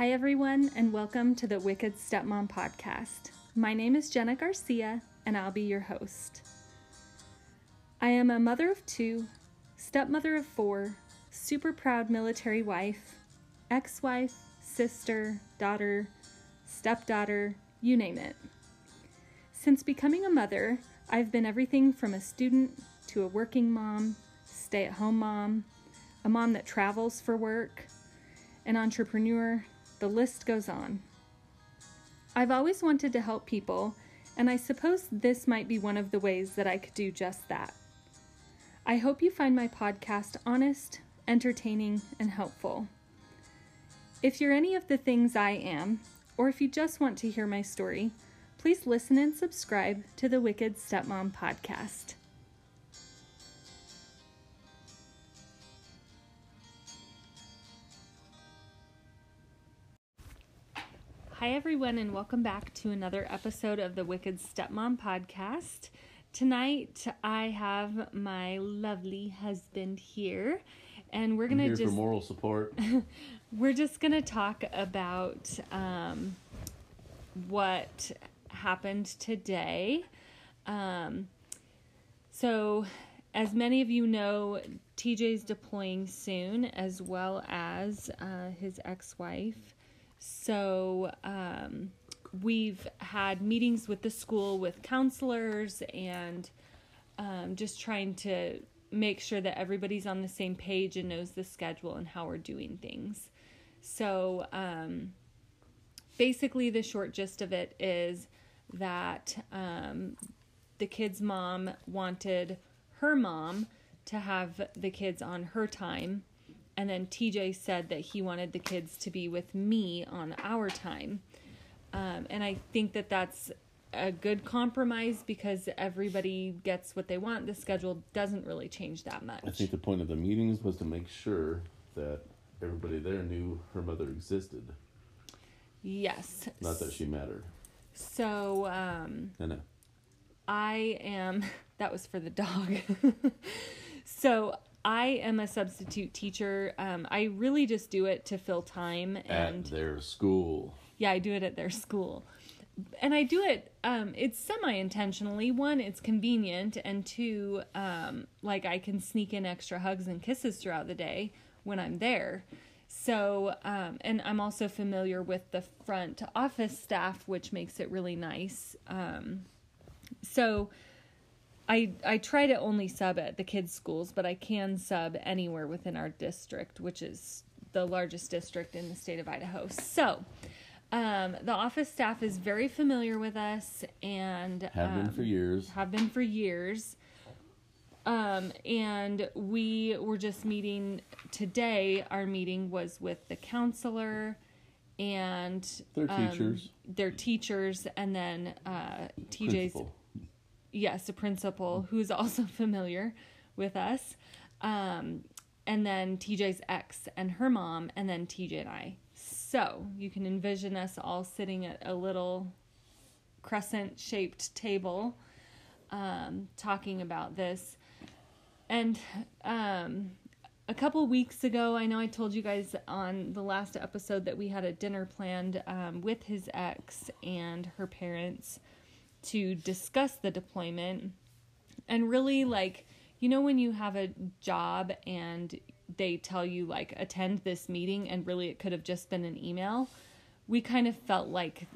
Hi, everyone, and welcome to the Wicked Stepmom podcast. My name is Jenna Garcia, and I'll be your host. I am a mother of two, stepmother of four, super proud military wife, ex wife, sister, daughter, stepdaughter, you name it. Since becoming a mother, I've been everything from a student to a working mom, stay at home mom, a mom that travels for work, an entrepreneur, the list goes on. I've always wanted to help people, and I suppose this might be one of the ways that I could do just that. I hope you find my podcast honest, entertaining, and helpful. If you're any of the things I am, or if you just want to hear my story, please listen and subscribe to the Wicked Stepmom podcast. Hi, everyone, and welcome back to another episode of the Wicked Stepmom podcast. Tonight, I have my lovely husband here, and we're gonna just for moral support. we're just gonna talk about um, what happened today. Um, so, as many of you know, TJ's deploying soon, as well as uh, his ex-wife. So um, we've had meetings with the school with counselors and um, just trying to make sure that everybody's on the same page and knows the schedule and how we're doing things. So um, basically, the short gist of it is that um, the kid's mom wanted her mom to have the kids on her time and then TJ said that he wanted the kids to be with me on our time. Um, and I think that that's a good compromise because everybody gets what they want. The schedule doesn't really change that much. I think the point of the meetings was to make sure that everybody there knew her mother existed, yes. not that she mattered. So um, I know. I am. That was for the dog. so I am a substitute teacher. Um, I really just do it to fill time and At their school. yeah, I do it at their school. And I do it um it's semi intentionally. One, it's convenient and two, um like I can sneak in extra hugs and kisses throughout the day when I'm there. So, um and I'm also familiar with the front office staff which makes it really nice. Um so I I try to only sub at the kids' schools, but I can sub anywhere within our district, which is the largest district in the state of Idaho. So, um, the office staff is very familiar with us and Have been um, for years. have been for years. Um, and we were just meeting today. Our meeting was with the counselor and Their um, teachers. their teachers, and then uh, TJ's Principal. Yes, a principal who's also familiar with us. Um, and then TJ's ex and her mom, and then TJ and I. So you can envision us all sitting at a little crescent shaped table um, talking about this. And um, a couple weeks ago, I know I told you guys on the last episode that we had a dinner planned um, with his ex and her parents to discuss the deployment. And really, like, you know, when you have a job and they tell you, like, attend this meeting, and really it could have just been an email, we kind of felt like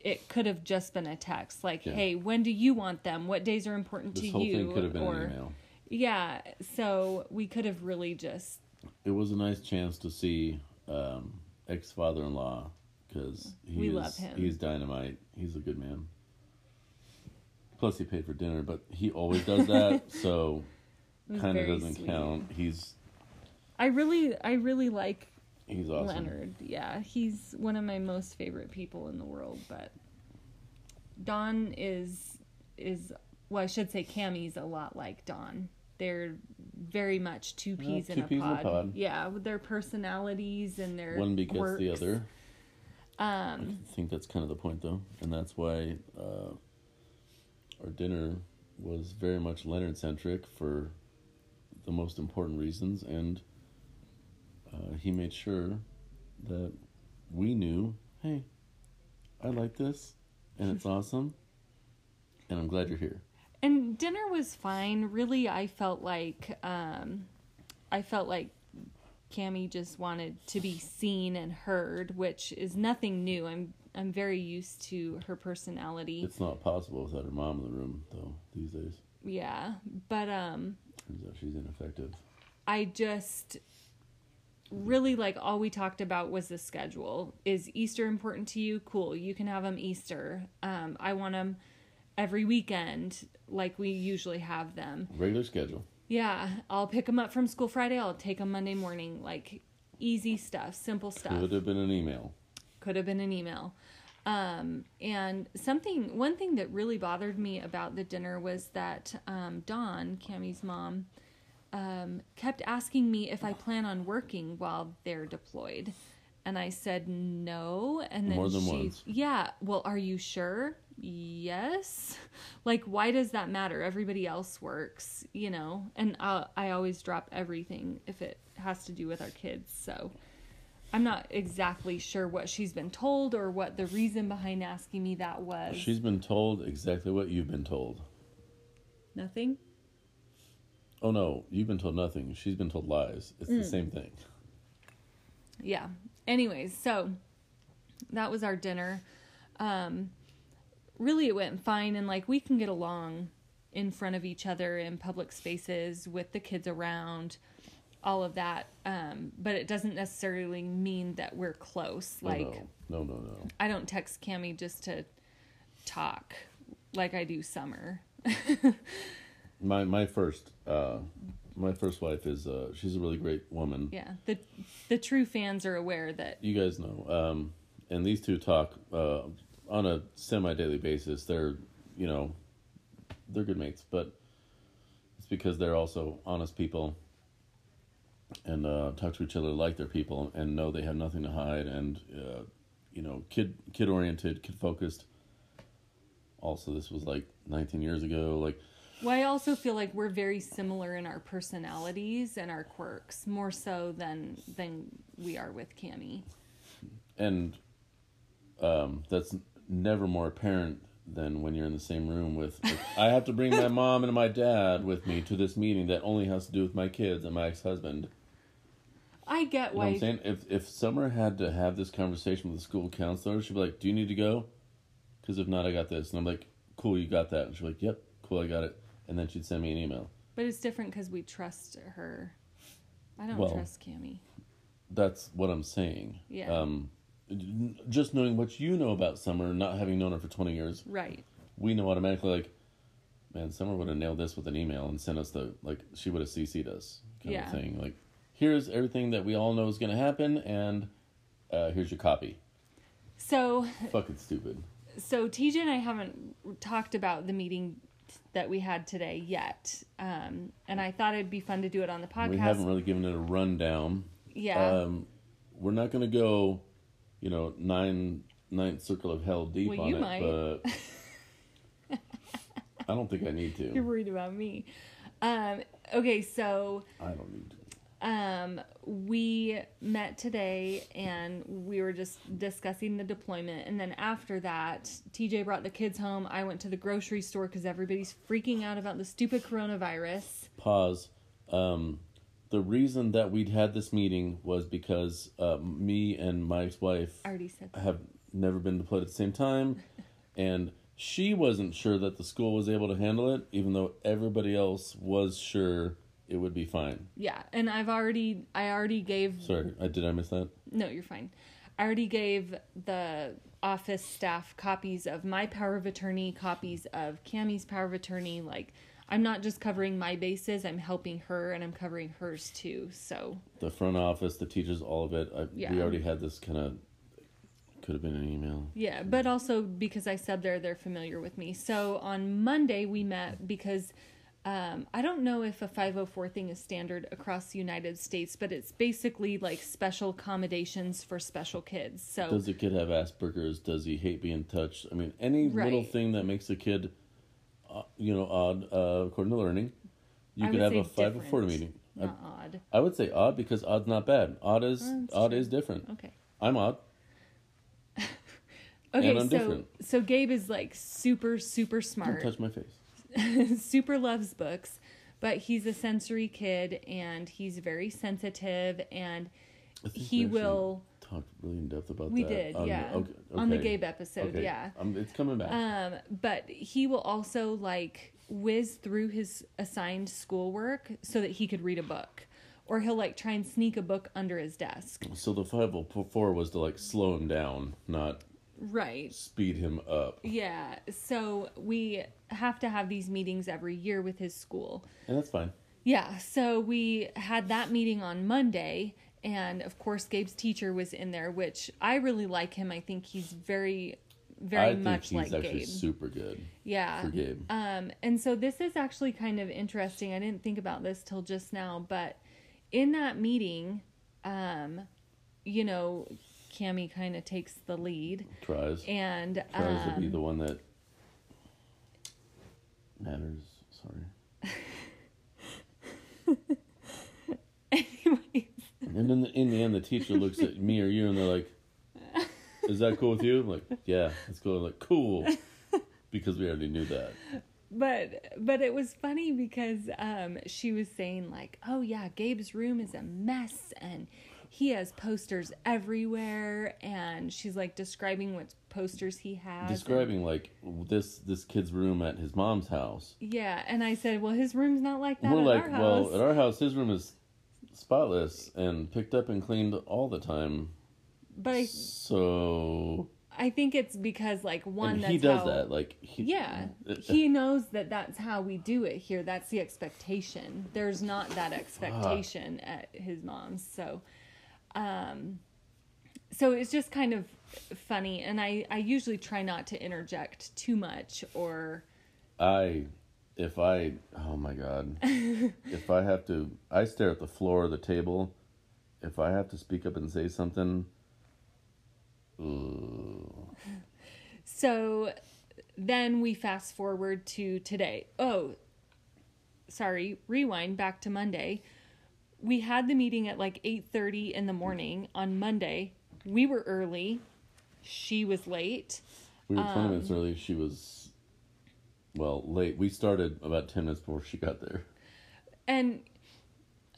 it could have just been a text like Yeah. hey when do you want them what days are important This to whole you thing could have been or an email. yeah so we could have really just It was a nice chance to see um, ex father in law because he We is, love him. He's dynamite. He's a good man. Plus, he paid for dinner, but he always does that, so kind of doesn't sweet. count. He's i really i really like he's awesome. leonard yeah he's one of my most favorite people in the world but dawn is is well i should say cammy's a lot like dawn they're very much two Yeah, peas, in, two a peas in a pod. yeah with their personalities and their One begets the quirks. other. um I think that's kind of the point, though, and that's why uh, our dinner was very much Leonard centric for the most important reasons, and uh, he made sure that we knew, hey, I like this, and it's awesome, and I'm glad you're here. And dinner was fine. Really, I felt like um, I felt like Cami just wanted to be seen and heard, which is nothing new. I'm I'm very used to her personality. It's not possible without her mom in the room, though. These days, Yeah, but um, turns out she's ineffective. I just really like all we talked about was the schedule. Is Easter important to you? Cool, you can have them Easter. Um, I want them every weekend, like we usually have them. Regular schedule. Yeah, I'll pick them up from school Friday. I'll take them Monday morning. Like easy stuff, simple stuff. Could have been an email. Could have been an email. Um, and something, one thing that really bothered me about the dinner was that um, Dawn, Cammy's mom, um, kept asking me if I plan on working while they're deployed. And I said no. And then More than she, once. yeah, well, are you sure? Yes. Like, why does that matter? Everybody else works, you know? And I, I always drop everything if it has to do with our kids. So I'm not exactly sure what she's been told or what the reason behind asking me that was. She's been told exactly what you've been told. Nothing? Oh no, you've been told nothing. She's been told lies. It's the same thing. yeah anyways so that was our dinner um really it went fine and like we can get along in front of each other in public spaces with the kids around all of that um but it doesn't necessarily mean that we're close like no, no, no, no. i don't text cami just to talk like i do summer My my first uh, my first wife is uh, she's a really great woman. yeah the the true fans are aware that You guys know. Um, and these two talk uh, on a semi daily basis. They're you know they're good mates, but it's because they're also honest people and uh, talk to each other like they're people and know they have nothing to hide and uh, you know kid kid oriented, kid focused. Also, this was like 19 years ago. Like Well, I also feel like we're very similar in our personalities and our quirks, more so than than we are with Cami. and um, that's never more apparent than when you're in the same room with. Like, I have to bring my mom and my dad with me to this meeting that only has to do with my kids and my ex-husband. I get You know what why. I'm saying? If if Summer had to have this conversation with the school counselor, she'd be like, "Do you need to go? Because if not, I got this." And I'm like, "Cool, you got that." And she'd be like, "Yep, cool, I got it." And then she'd send me an email. But it's different because we trust her. I don't Well- trust Cami. That's what I'm saying. Yeah. Um, just knowing what you know about Summer, not having known her for 20 years, Right. we know automatically like man summer would have nailed this with an email and sent us the like she would have cc'd us kind Yeah. of thing like here's everything that we all know is going to happen and uh, here's your copy So fucking stupid so TJ and I haven't talked about the meeting that we had today yet. Um, and I thought it'd be fun to do it on the podcast. we haven't really given it a rundown yeah. um, we're not going to go you know nine ninth circle of hell deep Well, on you it might. but i don't think i need to. You're worried about me. Um, okay, so i don't need to um, we met today and we were just discussing the deployment. And then after that, TJ brought the kids home. I went to the grocery store because everybody's freaking out about the stupid coronavirus. pause. Um, the reason that we'd had this meeting was because uh, me and my ex-wife I already said that. have never been deployed at the same time, and she wasn't sure that the school was able to handle it, even though everybody else was sure it would be fine. Yeah, and I've already, I already gave. Sorry, I did I miss that? No, you're fine. I already gave the office staff copies of my power of attorney, copies of Cammy's power of attorney. Like, I'm not just covering my bases; I'm helping her, and I'm covering hers too. So The front office, the teachers, all of it. I, Yeah. We already had this kind of. Could have been an email. Yeah, but also because I said there, they're familiar with me. So on Monday we met because um, I don't know if a 504 thing is standard across the United States, but it's basically like special accommodations for special kids. So Does the kid have Asperger's? Does he hate being touched? I mean, any little thing that makes a kid, uh, you know, odd uh, according to learning, you I could have a say five or four different, meeting. I, not odd. I would say odd because odd's not bad. Odd is That's odd true. is different. Okay. I'm odd. Okay, I'm so different. so Gabe is like super super smart. Don't touch my face. super loves books, but he's a sensory kid and he's very sensitive and he will talked really in depth about we that. did, on the- yeah. okay, On the Gabe episode, okay. yeah. Um, it's coming back. Um, but he will also like whiz through his assigned schoolwork so that he could read a book. Or he'll like try and sneak a book under his desk. so the five oh four was to like slow him down, not Right. speed him up. Yeah. So we have to have these meetings every year with his school. And that's fine. Yeah, so we had that meeting on Monday, and of course, Gabe's teacher was in there, which I really like him. I think he's very, very I think much he's like actually Gabe. super good yeah. for Gabe. Um, and so this is actually kind of interesting. I didn't think about this till just now, but in that meeting, um, you know, Cami kind of takes the lead, Tries. and Tries to be um, the one that matters. Sorry. anyways, And in the, in the end, the teacher looks at me or you and they're like, Is that cool with you? I'm like, yeah, it's cool. I'm like, cool. Because we already knew that. but but it was funny because um she was saying like oh yeah gabe's room is a mess and he has posters everywhere and she's like describing what posters he has Describing like this this kid's room at his mom's house. yeah and i said well his room's not like that We're at like, our house well, at our house, his room is spotless and picked up and cleaned all the time. but I, So I think it's because like one and that's he does how, that. Like he, yeah he knows that that's how we do it here that's the expectation there's not that expectation at his mom's so um so it's just kind of funny and i i usually try not to interject too much or I, if I, oh my god, if I have to, I stare at the floor of the table. If I have to speak up and say something, ugh. so then we fast forward to today oh sorry rewind back to monday we had the meeting at like 8.30 in the morning on monday we were early she was late we were twenty Um, minutes early. She was, well, late. We started about ten minutes before she got there. and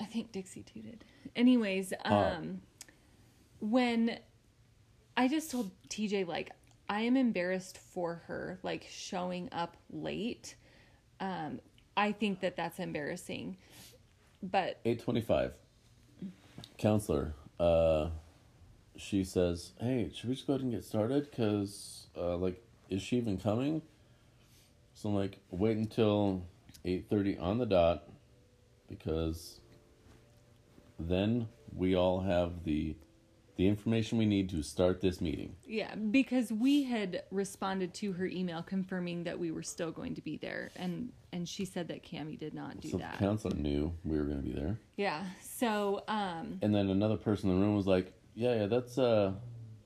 I think Dixie too did. Anyways, um, when I just told TJ like I am embarrassed for her like showing up late. Um, I think that that's embarrassing, but Eight twenty-five. Counselor, uh, she says, "Hey, should we just go ahead and get started? Cause, uh, like, is she even coming?" So I'm like, "Wait until eight thirty on the dot, because then we all have the the information we need to start this meeting." yeah, because we had responded to her email confirming that we were still going to be there, and and she said that Cami did not do so that. the counselor knew we were going to be there, yeah, so um, and then another person in the room was like, "Yeah, yeah, that's uh."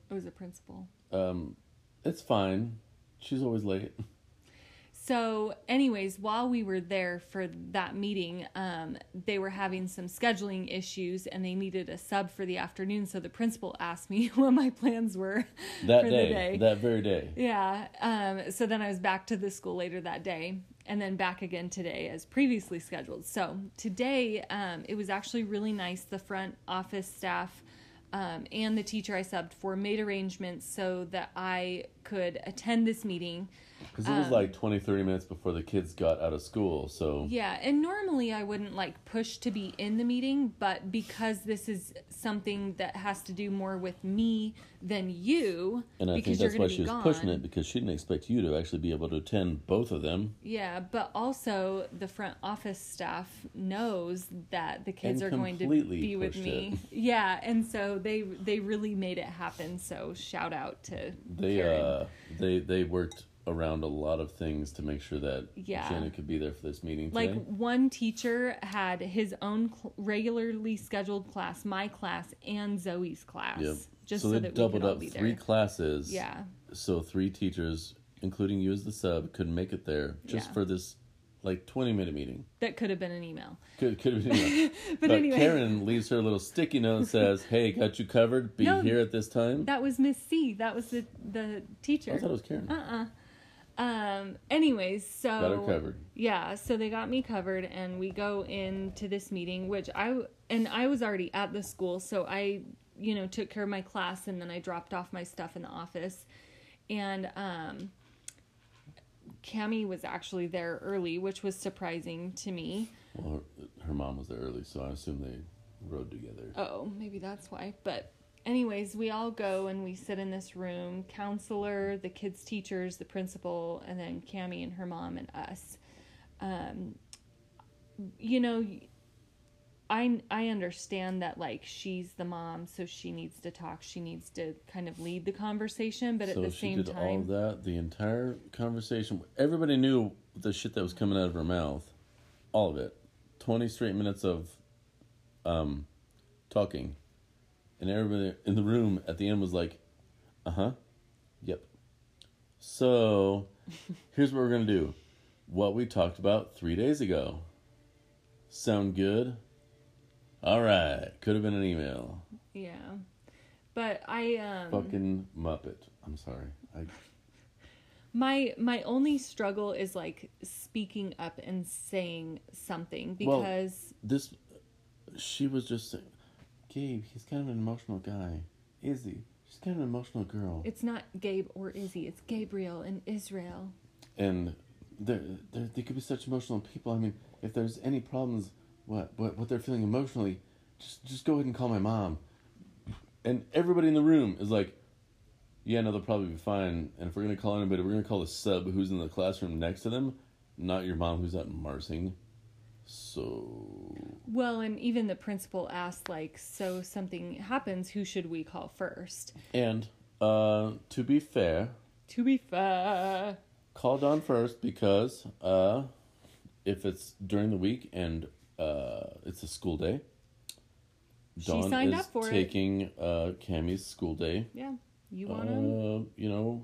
it was a principal. Um, it's fine. She's always late. So, anyways, while we were there for that meeting, um, they were having some scheduling issues and they needed a sub for the afternoon. So the principal asked me what my plans were That day, day. that very day. yeah. Um, so then I was back to the school later that day and then back again today as previously scheduled. So today, um, it was actually really nice. The front office staff um, and the teacher I subbed for made arrangements so that I could attend this meeting. Because it was like 20, 30 minutes before the kids got out of school. So Yeah, and normally I wouldn't like push to be in the meeting, but because this is something that has to do more with me than you, and I think that's why she was gone. pushing it because she didn't expect you to actually be able to attend both of them. Yeah, but also the front office staff knows that the kids And are going to be with me. it. Yeah, and so they they really made it happen. So shout out to They Karen. uh they they worked around a lot of things to make sure that Yeah. Janet could be there for this meeting like one teacher had his own cl- regularly scheduled class, my class, and Zoe's class, Yep. just so, so, they that doubled up three there. classes. Yeah, So three teachers, including you as the sub, could make it there just Yeah. for this like twenty minute meeting. that could have been an email. Could could have been. email. But, but anyway, Karen leaves her little sticky note and says, "Hey, got you covered. Be No, here at this time." that was Miss C. That was the the teacher. I thought it was Karen. Uh uh Um. Anyways, so Got her covered. Yeah, so they got me covered, and we go into this meeting, which I and I was already at the school, so I, you know, took care of my class, and then I dropped off my stuff in the office, and um, Cami was actually there early, which was surprising to me. Well, her, her mom was there early, so I assume they rode together. Oh, maybe that's why. But anyways, we all go and we sit in this room, counselor, the kids' teachers, the principal, and then Cami and her mom and us. Um, you know, I I understand that like she's the mom, so she needs to talk. She needs to kind of lead the conversation, but at so the she same did all of that, the entire conversation. Everybody knew the shit that was coming out of her mouth, all of it. Twenty straight minutes of, um, talking, and everybody in the room at the end was like, "Uh huh, yep." So, here's what we're gonna do: what we talked about three days ago. Sound good? All right. Could have been an email. yeah. But I um Fucking Muppet. I'm sorry. I My my only struggle is like speaking up and saying something Well- because this she was just saying, Gabe, he's kind of an emotional guy. Izzy, she's kind of an emotional girl. it's not Gabe or Izzy, it's Gabriel and Israel. and there, there they could be such emotional people. I mean, if there's any problems what what what they're feeling emotionally, just just go ahead and call my mom. And everybody in the room is like, Yeah, no, they'll probably be fine. And if we're gonna call anybody, we're gonna call the sub who's in the classroom next to them, not your mom who's at Marsing. So Well, and even the principal asked like, so something happens, who should we call first? and uh to be fair, To be fair, call Dawn first because uh, if it's during the week and uh, it's a school day, She Dawn signed is up for it. taking uh, Cammy's school day. yeah, you want to. Uh, you know,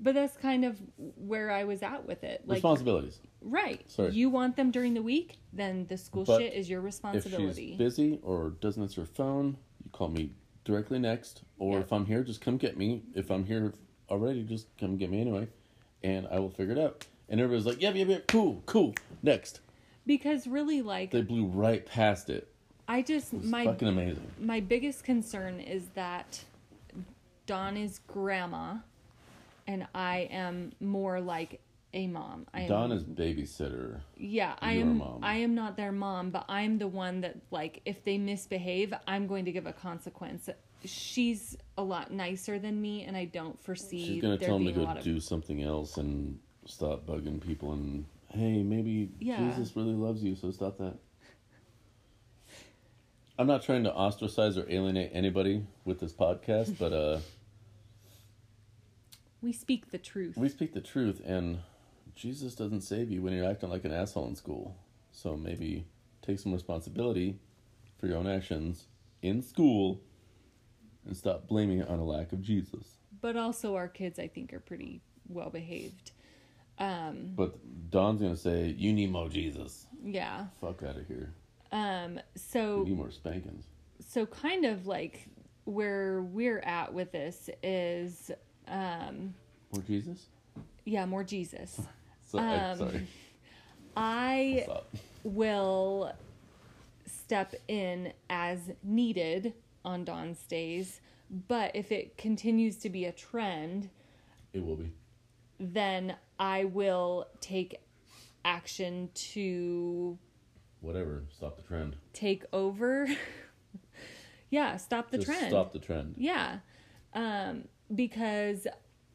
but that's kind of where I was at with it. Like, responsibilities. right? Sorry. You want them during the week, then the school But shit is your If responsibility. she's busy or doesn't answer her phone, you call me directly next. Or Yeah. if I'm here, just come get me. If I'm here already, just come get me anyway, and I will figure it out. And everybody's like, "Yeah, yeah, yeah, cool, cool, next." because really, like, They blew right past it. I just my fucking amazing. my biggest concern is that Dawn is grandma, and I am more like a mom. I am, Dawn is babysitter. yeah. I am. mom. I am not their mom, but I'm the one that like if they misbehave, I'm going to give a consequence. She's a lot nicer than me, and I don't foresee She's gonna tell them to go of do something else and stop bugging people and hey, maybe Yeah. Jesus really loves you, so stop that. I'm not trying to ostracize or alienate anybody with this podcast, but uh, we speak the truth. we speak the truth, and Jesus doesn't save you when you're acting like an asshole in school. So maybe take some responsibility for your own actions in school and stop blaming it on a lack of Jesus. but also our kids, I think, are pretty well behaved. Um, But Dawn's gonna say, "You need more Jesus." yeah. Fuck out of here. Um, so need more spankings. so kind of like where we're at with this is um More Jesus? yeah more jesus So, Um, sorry. i will step in as needed on dawn's days but if it continues to be a trend It will be. then i will take action to Whatever. Stop the trend. take over yeah stop the Just trend stop the trend. Yeah. Um, because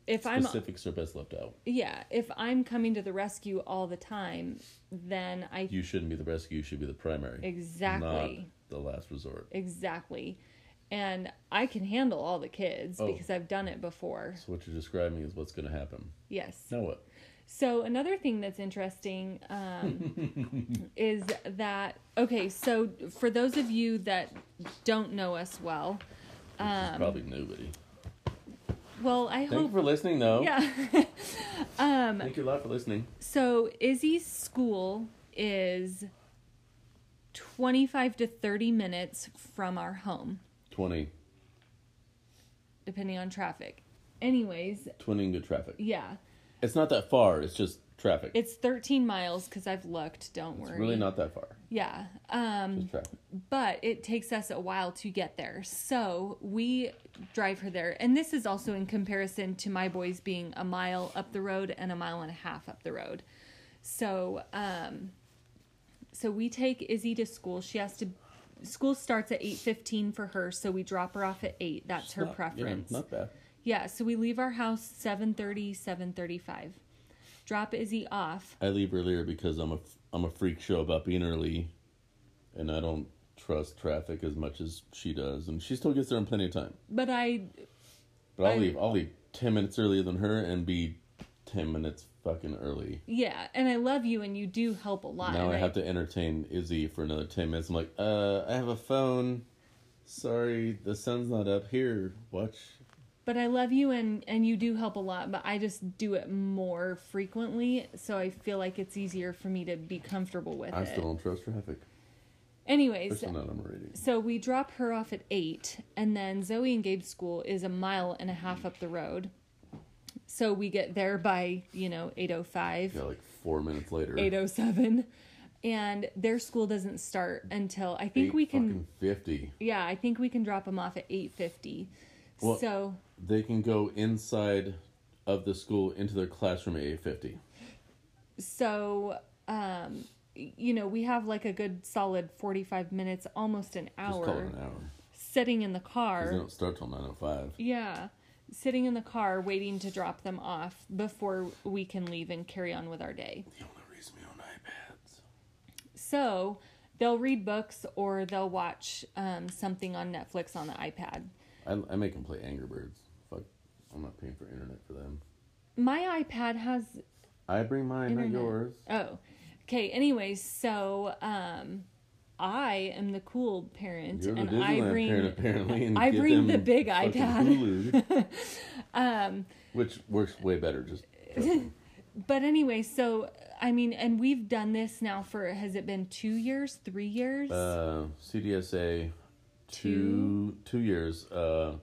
if I'm Specifics are best left out. yeah, if I'm coming to the rescue all the time, then I You shouldn't be the rescue. You should be the primary. exactly Not the last resort. exactly. And I can handle all the kids Oh. because I've done it before. So what you're describing is what's going to happen. Yes. Now what? So another thing that's interesting um, is that okay. So for those of you that don't know us well, is probably nobody. Well, I Thank you hope. for listening, though. Yeah. um, Thank you a lot for listening. so Izzy's school is 25 to 30 minutes from our home, 20. depending on traffic. Anyways, 20 in good traffic. yeah. It's not that far. It's just traffic. It's 13 miles because I've looked. Don't worry. It's worry. really not that far. Yeah. Um, but it takes us a while to get there. So we drive her there. And this is also in comparison to my boys being a mile up the road and a mile and a half up the road. So, um, so we take Izzy to school. She has to, school starts at 8.15 for her. So we drop her off at 8. That's It's her not- yeah, preference. not bad. Yeah, so we leave our house 7:30, 7:35. Drop Izzy off. I leave earlier because I'm a I'm a freak show about being early, and I don't trust traffic as much as she does, and she still gets there in plenty of time. But I But I'll I- leave I'll leave ten minutes earlier than her and be ten minutes fucking early. yeah, and I love you and you do help a lot. now and I have to entertain Izzy for another ten minutes. I'm like, uh, I have a phone. Sorry, the sun's not up here. Watch. But I love you and and you do help a lot, but I just do it more frequently, so I feel like it's easier for me to be comfortable with it. I it. still don't trust traffic, Anyways, especially not on Meridian. so we drop her off at 8 and then Zoe and Gabe's school is a mile and a half up the road. So we get there by, you know, 8:05. Yeah, like four minutes later. 807 and their school doesn't start until i think we can fifty. yeah i think we can drop them off at 850 Well- so They can go inside of the school into their classroom at eight fifty. so um you know we have like a good solid 45 minutes almost an hour, Just call it an hour. sitting in the car they don't start till nine oh five. yeah sitting in the car waiting to drop them off before we can leave and carry on with our day The only reason we own iPads. so they'll read books or they'll watch um, something on netflix on the ipad I, I make them play Angry Birds. I'm not paying for internet for them. my ipad has I bring mine, Internet. not yours. Oh, okay. Anyways, so um, I am the cool parent, You're and I bring parent apparently. And I bring the big iPad. Um, which works way better. Just but anyway, so I mean, and we've done this now for has it been two years, three years? uh, CDSA, two two years. Uh,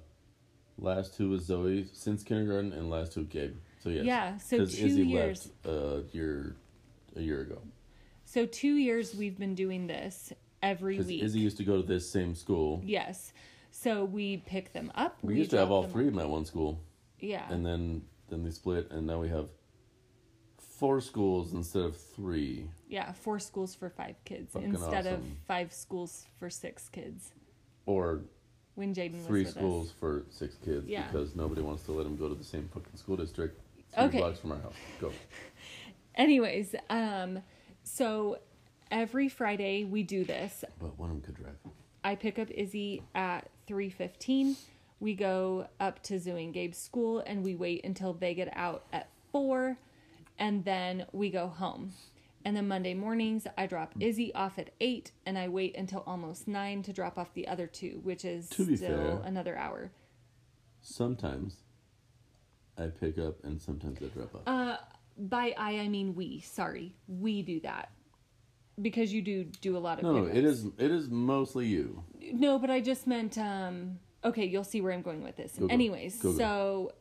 last two was Zoe since kindergarten, and last two Gabe. So yes, Yeah, so two Izzy years. left a year a year ago. so two years we've been doing this every week. Izzy used to go to this same school. yes. So we pick them up. We, used to have all three in that one school, Yeah. and then then they split, and now we have four schools instead of three. yeah, four schools for five kids Fucking instead of five schools for six kids. Or When Jaden was three schools us. for six kids Yeah. because nobody wants to let them go to the same fucking school district three Okay. blocks from our house. Go. Anyways, um, so every Friday we do this. But one of them could drive. I pick up Izzy at three fifteen. We go up to Zoe and Gabe's school and we wait until they get out at four, and then we go home. And then Monday mornings, I drop Izzy off at eight, and I wait until almost nine to drop off the other two, which is still fair- another hour. Sometimes I pick up and sometimes I drop off. Uh, by I, I mean we. Sorry, we do that because you do do a lot of. no, it is it is mostly you. No, but I just meant um okay, you'll see where I'm going with this. Go, go. Anyways, Go, go. so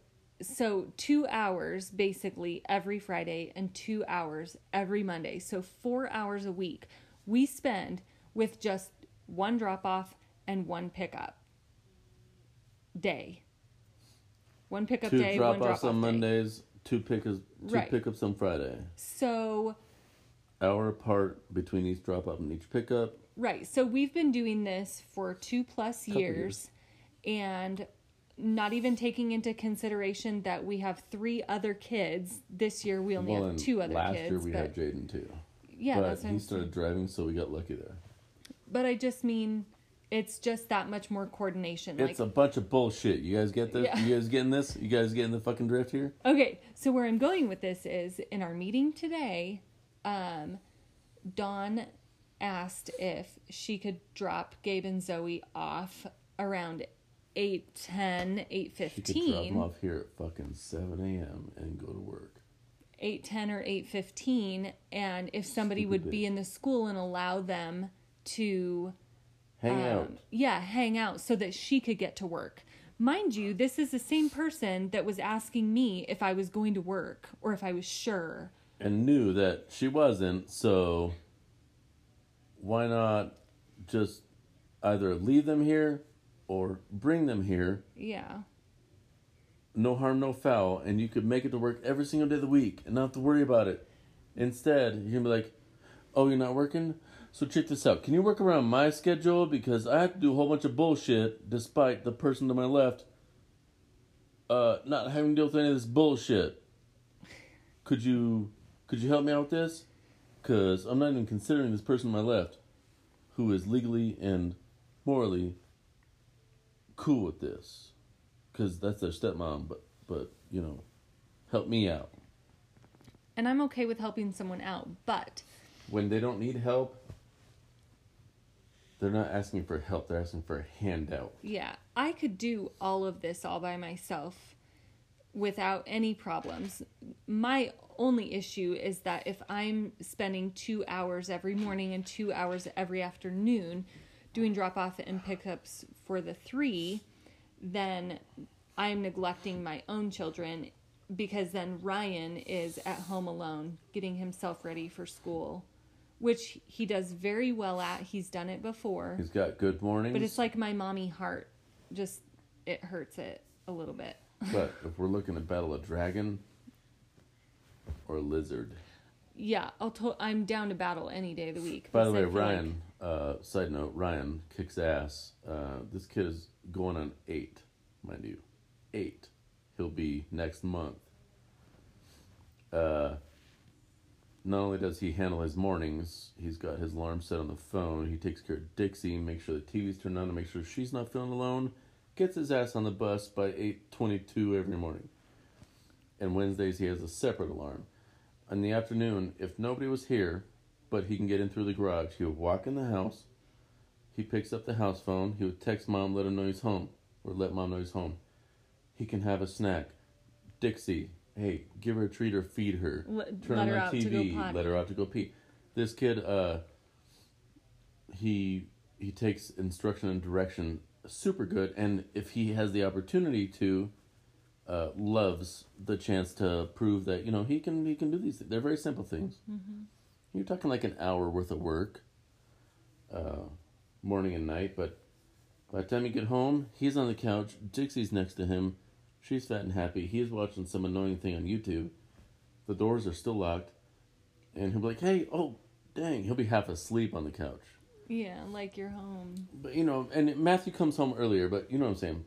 so 2 hours basically every Friday and 2 hours every Monday. So 4 hours a week we spend with just one drop off and one pickup day. One pickup Two day, drop one drop offs on day. Mondays, two pickups two Right. pickups on Friday. So Hour apart between each drop off and each pickup. Right. So we've been doing this for two plus Couple years, and not even taking into consideration that we have three other kids. This year we only well, have two other last kids. Last year we had Jaden too. yeah, but he started driving, so we got lucky there. But I just mean it's just that much more coordination. It's like a bunch of bullshit. You guys get this? Yeah. You guys getting this? You guys getting the fucking drift here? Okay, so where I'm going with this is in our meeting today, um, Dawn asked if she could drop Gabe and Zoe off around 8 10 8 She could drop 15 them off here at fucking 7 a.m. and go to work. 8 10 or 8 15 and if somebody Stupid would be in the school and allow them to Hang um, out. yeah hang out so that she could get to work mind you this is the same person that was asking me if i was going to work or if i was sure And knew that she wasn't, so why not just either leave them here or bring them here? yeah No harm, no foul, and you could make it to work every single day of the week and not have to worry about it. Instead, you're gonna be like, "Oh, you're not working? So check this out. Can you work around my schedule because I have to do a whole bunch of bullshit, despite the person to my left uh, not having to deal with any of this bullshit. Could you could you help me out with this? Cause I'm not even considering this person to my left, who is legally and morally cool with this, cause that's their stepmom. But but you know, help me out and i'm okay with helping someone out but when they don't need help. They're not asking for help. They're asking for a handout. yeah i could do all of this all by myself without any problems my only issue is that if i'm spending two hours every morning and two hours every afternoon doing drop off and pickups for the three then i'm neglecting my own children because then ryan is at home alone getting himself ready for school which he does very well at he's done it before He's got good mornings. but it's like my mommy heart just it hurts it a little bit But if we're looking to battle a dragon or a lizard. yeah i'll to- i'm down to battle any day of the week By the way, Ryan, uh, side note, Ryan kicks ass. Uh, this kid is going on eight, mind you. Eight. He'll be next month. Uh, not only does he handle his mornings, he's got his alarm set on the phone. He takes care of Dixie, makes sure the TV's turned on to make sure she's not feeling alone. Gets his ass on the bus by 8.22 every morning. And Wednesdays he has a separate alarm. In the afternoon, if nobody was here, but he can get in through the garage, he would walk in the house. He picks up the house phone. He would text mom, let him know he's home, or let mom know he's home. He can have a snack. Dixie, hey, give her a treat or feed her. Let- Turn let on her the out to go TV. let her out to go pee. This kid, uh, he he takes instruction and direction super good, and if he has the opportunity to, uh, loves the chance to prove that you know he can he can do these. Things. They're very simple things. Mm-hmm. You're talking like an hour worth of work, uh, morning and night. But by the time you get home, he's on the couch. Dixie's next to him. She's fat and happy. He's watching some annoying thing on YouTube. The doors are still locked, and he'll be like, "Hey, oh, dang!" He'll be half asleep on the couch. yeah like you're home But you know, and Matthew comes home earlier. But you know what I'm saying.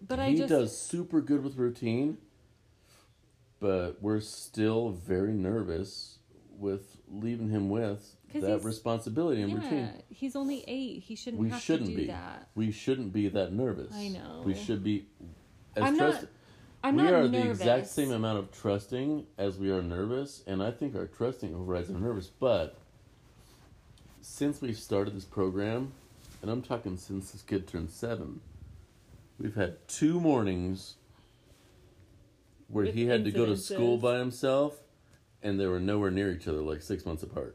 but i he just does super good with routine, but we're still very nervous with leaving him with that responsibility and yeah routine. he's only eight he shouldn't We have shouldn't to do be. that We shouldn't be that nervous. I know. We should be. As I'm not- i'm we not are nervous the exact same amount of trusting as we are nervous, and I think our trusting overrides our nervous. But since we've started this program, and I'm talking since this kid turned seven, we've had two mornings where With he had to go to school by himself, and they were nowhere near each other, like six months apart.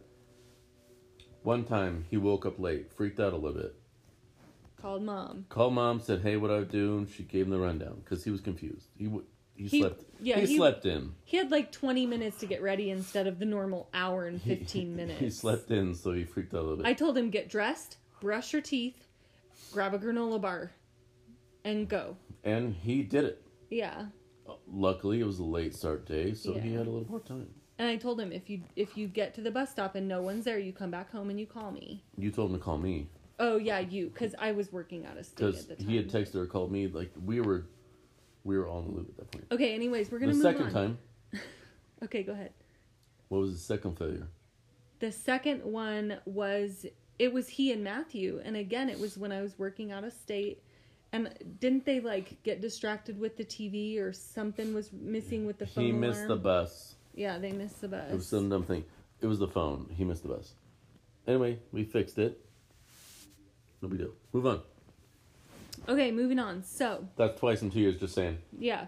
One time he woke up late, freaked out a little bit. called mom Called mom, said, "Hey, what I do?" And she gave him the rundown because he was confused. He w- he, He- slept. yeah, he, he- slept in. he had like 20 minutes to get ready instead of the normal hour and 15 minutes He slept in, so he freaked out a little bit. I told him get dressed, brush your teeth, grab a granola bar, and go. and he did it. Yeah. Uh, luckily, it was a late start day, so he had a little more time. And I told him if you if you get to the bus stop and no one's there, you come back home and you call me. You told him to call me Oh yeah, you because I was working out of state at the time. he had texted or called me. Like we were, we were all in the loop at that point. okay. Anyways, we're gonna The move second on. time, Okay, go ahead. what was the second failure? The second one was it was he and Matthew, and again it was when I was working out of state. And didn't they like get distracted with the TV or something was missing with the phone? He missed the bus. Yeah, they missed the bus. It was some dumb thing. It was the phone. He missed the bus. Anyway, we fixed it. No big deal. Move on. Okay, moving on. So, That's twice in two years. Just saying. yeah.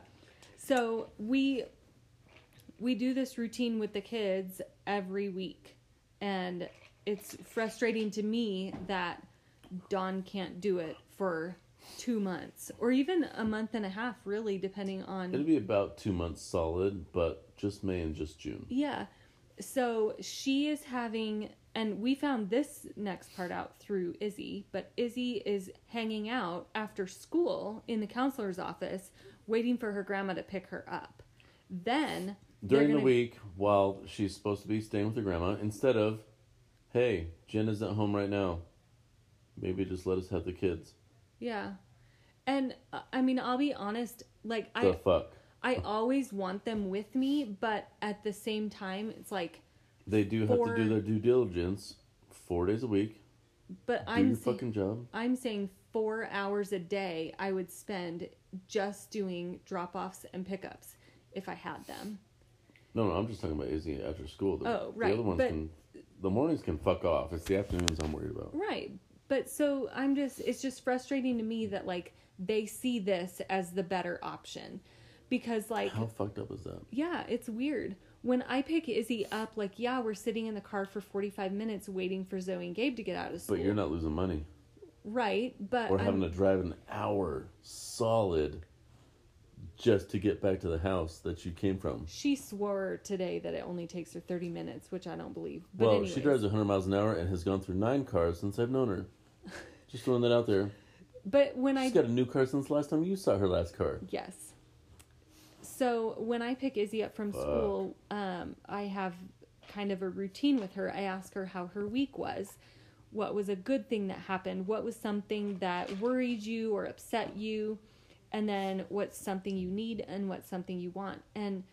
So, we we do this routine with the kids every week. And it's frustrating to me that Dawn can't do it for 2 months or even a month and a half really depending on It'll be about two months solid, but just May and just June. Yeah. So she is having, and we found this next part out through Izzy, but Izzy is hanging out after school in the counselor's office waiting for her grandma to pick her up. Then During the gonna- week, while she's supposed to be staying with her grandma, instead of, hey, Jen is at home right now. Maybe just let us have the kids. Yeah. And uh, I mean, I'll be honest, like The I fuck. I always want them with me, but at the same time, it's like They do have to do their due diligence four days a week. but Do I'm your saying- fucking job. I'm saying four hours a day I would spend just doing drop offs and pickups if I had them. No, no, I'm just talking about Izzy after school. The, Oh, The other ones but- can. The mornings can fuck off. It's the afternoons I'm worried about. Right. But so I'm just, it's just frustrating to me that like they see this as the better option. Because like, How fucked up is that? yeah, it's weird. When I pick Izzy up, like, yeah, we're sitting in the car for 45 minutes waiting for Zoe and Gabe to get out of school. But you're not losing money. Right. But I'm- having to drive an hour solid just to get back to the house that you came from. she swore today that it only takes her 30 minutes, which I don't believe. But Well, anyways. she drives 100 miles an hour and has gone through nine cars since I've known her. Just throwing that out there. But when I She's got a new car since last time you saw her last car. Yes. So when I pick Izzy up from school, um, I have kind of a routine with her. I ask her how her week was, what was a good thing that happened, what was something that worried you or upset you, and then what's something you need and what's something you want. And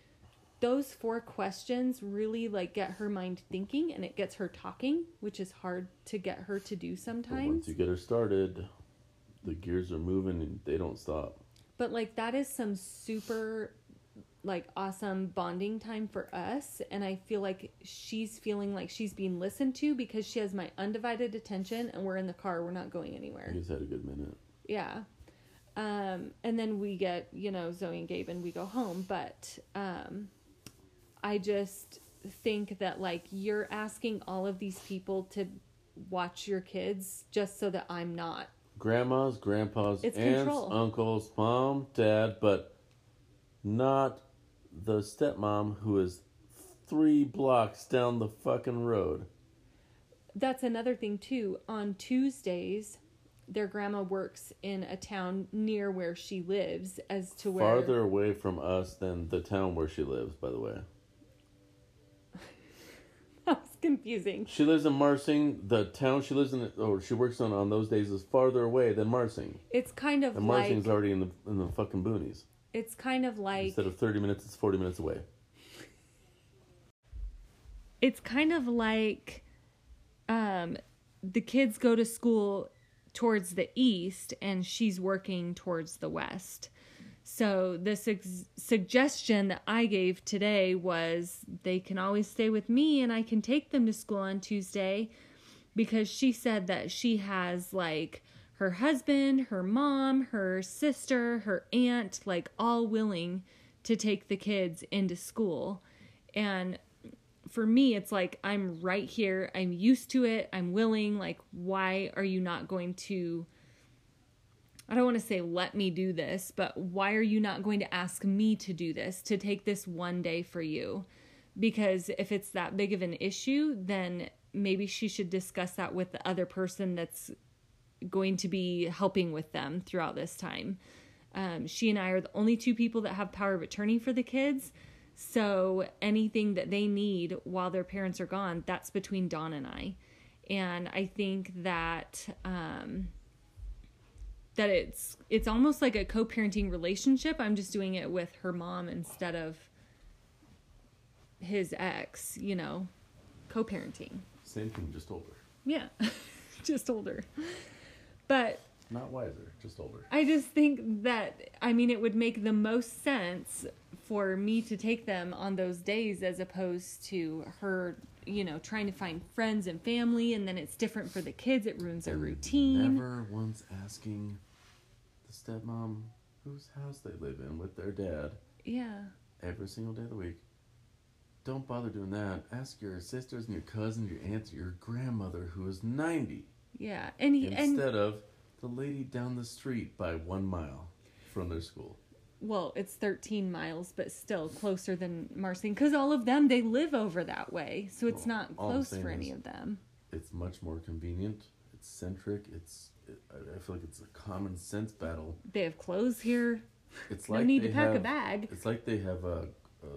those four questions really like get her mind thinking and it gets her talking, which is hard to get her to do But sometimes. once you get her started, the gears are moving and they don't stop. But like that is some super like awesome bonding time for us and I feel like she's feeling like she's being listened to because she has my undivided attention and we're in the car, we're not going anywhere. You just had a good minute. Yeah. Um and then we get, you know, Zoe and Gabe and we go home, but um I just think that like you're asking all of these people to watch your kids just so that I'm not. Grandmas, grandpas, It's aunts, control. uncles, mom, dad, but not the stepmom who is three blocks down the fucking road. that's another thing too. On Tuesdays, their grandma works in a town near where she lives, as to where Farther away from us than the town where she lives, by the way. Confusing. She lives in Marsing. The town she lives in, or she works on on those days, is farther away than Marsing. It's kind of And like Marsing's already in the in the fucking boonies. it's kind of like Instead of thirty minutes, it's forty minutes away. it's kind of like um the kids go to school towards the east and she's working towards the west. So the sug- suggestion that I gave today was they can always stay with me and I can take them to school on Tuesday because she said that she has like her husband, her mom, her sister, her aunt like all willing to take the kids into school. And for me it's like I'm right here. I'm used to it. I'm willing. Like why are you not going to I don't want to say let me do this, but why are you not going to ask me to do this, to take this one day for you? Because if it's that big of an issue, then maybe she should discuss that with the other person that's going to be helping with them throughout this time. Um, she and I are the only two people that have power of attorney for the kids. So anything that they need while their parents are gone, that's between Dawn and I. And I think that um, that it's it's almost like a co-parenting relationship. I'm just doing it with her mom instead of his ex, you know, co-parenting. Same thing, just older. Yeah. just older. But Not wiser, just older. I just think that I mean it would make the most sense for me to take them on those days as opposed to her, you know, trying to find friends and family and then it's different for the kids, it ruins their routine. Never once asking the stepmom whose house they live in with their dad Yeah. every single day of the week. Don't bother doing that. Ask your sisters and your cousins, your aunts, your grandmother who is 90 Yeah. And he and instead of the lady down the street by one mile from their school. well, it's 13 miles, but still closer than Marsing because all of them they live over that way, so it's Well, not close for any of them. It's much more convenient. It's centric. It's. I- I feel like it's a common sense battle. They have clothes here. It's No like need they to pack a bag. It's like they have a, a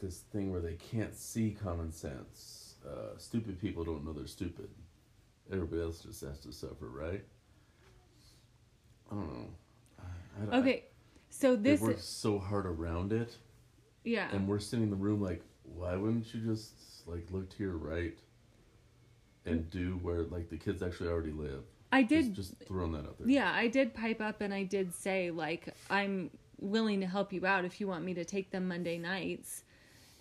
this thing where they can't see common sense. Uh, stupid people don't know they're stupid. Everybody else just has to suffer, right? I don't know. I, I, Okay, so this they work so hard around it, yeah. and we're sitting in the room like, why wouldn't you just like look to your right and do where like the kids actually already live? I did just throwing that out there. Yeah, I did pipe up and I did say like I'm willing to help you out if you want me to take them Monday nights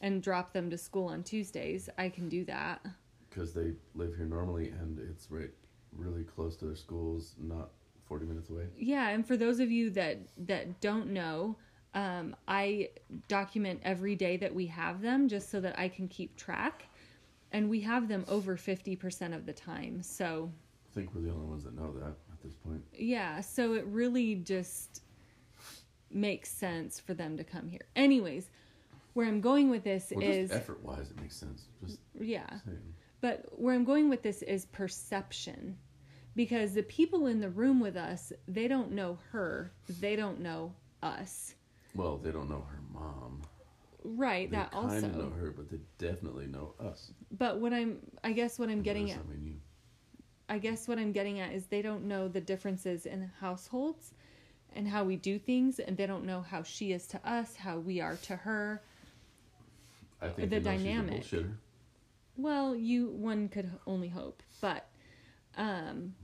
and drop them to school on Tuesdays. I can do that. because they live here normally and it's right really close to their schools not 40 minutes away Yeah, and for those of you that that don't know, um, I document every day that we have them just so that I can keep track, and we have them over fifty percent of the time. So think we're the only ones that know that at this point yeah, so it really just makes sense for them to come here. Anyways, where I'm going with this well, is effort wise it makes sense just yeah. saying But where I'm going with this is perception. Because the people in the room with us, they don't know her, they don't know us. well they don't know her mom Right, they that kind also. of know her but they definitely know us But what I'm I guess what I'm getting at I mean you I guess what I'm getting at is they don't know the differences in households and how we do things and they don't know how she is to us, how we are to her. i think The dynamic. a bullshitter Well, you one could only hope, but um,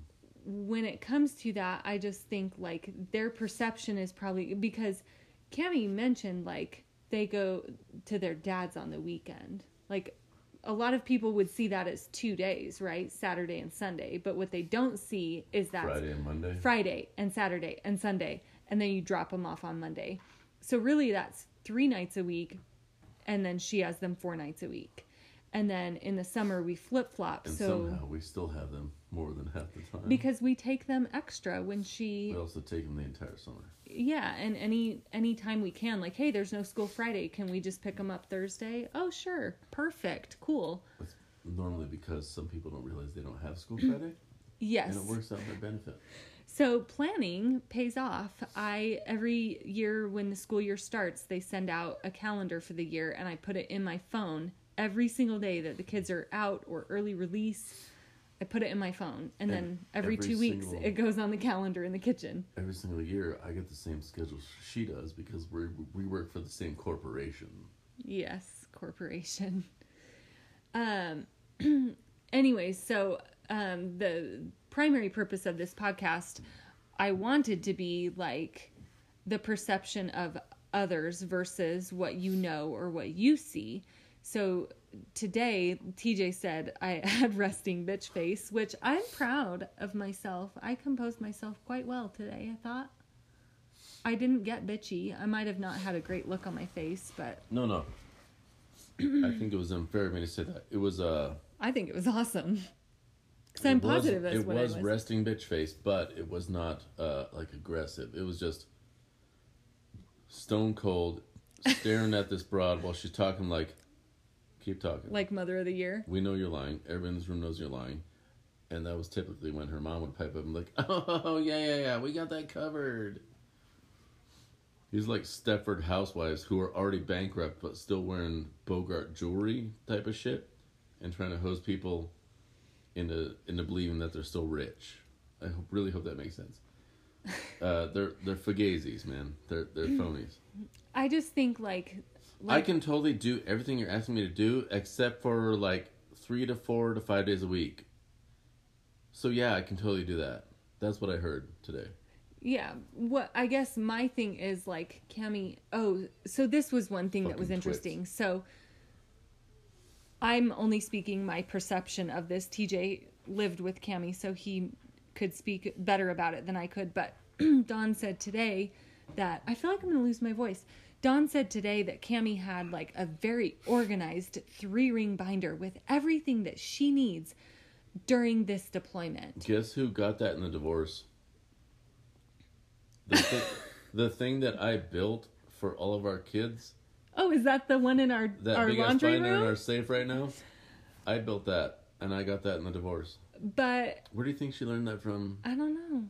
when it comes to that, I just think like their perception is probably because Cami mentioned like they go to their dad's on the weekend. Like a lot of people would see that as two days, right? Saturday and Sunday. But what they don't see is that friday and monday Friday and Saturday and Sunday, and then you drop them off on Monday. So really, that's three nights a week, and then she has them four nights a week. And then in the summer we flip flop. So somehow we still have them more than half the time. Because we take them extra when she we also take them the entire summer. Yeah and any any time we can. Like hey there's no school friday. Can we just pick them up thursday? Oh sure. Perfect. Cool. That's normally because some people don't realize they don't have school friday. Yes. And it works out in their benefit. So planning pays off. I every year when the school year starts, they send out a calendar for the year and I put it in my phone every single day that the kids are out or early release. I put it in my phone and then every, every 2 weeks it goes on the calendar in the kitchen. every single year I get the same schedule she does because we we work for the same corporation. Yes, corporation. Um anyways, so um the primary purpose of this podcast I wanted to be like the perception of others versus what you know or what you see. So today TJ said I had resting bitch face, which I'm proud of myself. I composed myself quite well today, I thought. I didn't get bitchy. I might have not had a great look on my face, but No, no. I think it was unfair of me to say that. It was uh I think it was awesome. Because I'm was- positive that's it what was I was. resting bitch face, but it was not uh like aggressive. It was just stone cold staring at this broad while she's talking like keep talking. like Mother of the Year. we know you're lying. Everyone in this room knows you're lying. And that was typically when her mom would pipe up and be like, "Oh yeah, yeah, yeah, we got that covered." These like Stepford housewives who are already bankrupt but still wearing Bogart jewelry type of shit, and trying to hose people into into believing that they're still rich. I hope, really hope that makes sense. Uh, they're they're fugazis, man. They're they're phonies. I just think like, I can totally do everything you're asking me to do, except for like three to four to five days a week. So yeah, I can totally do that. That's what I heard today. yeah. What I guess my thing is like Cami. Oh, so this was one thing that was Fucking twits. interesting. So I'm only speaking my perception of this. TJ lived with Cami, so he could speak better about it than I could. But Dawn said today that I feel like I'm going to lose my voice. Dawn said today that Cami had like a very organized three ring binder with everything that she needs during this deployment. Guess who got that in the divorce? The, thi- the thing that I built for all of our kids, Oh, is that the one in our that our big laundry binder in room? our safe right now, I built that, and I got that in the divorce. But Where do you think she learned that from? I don't know.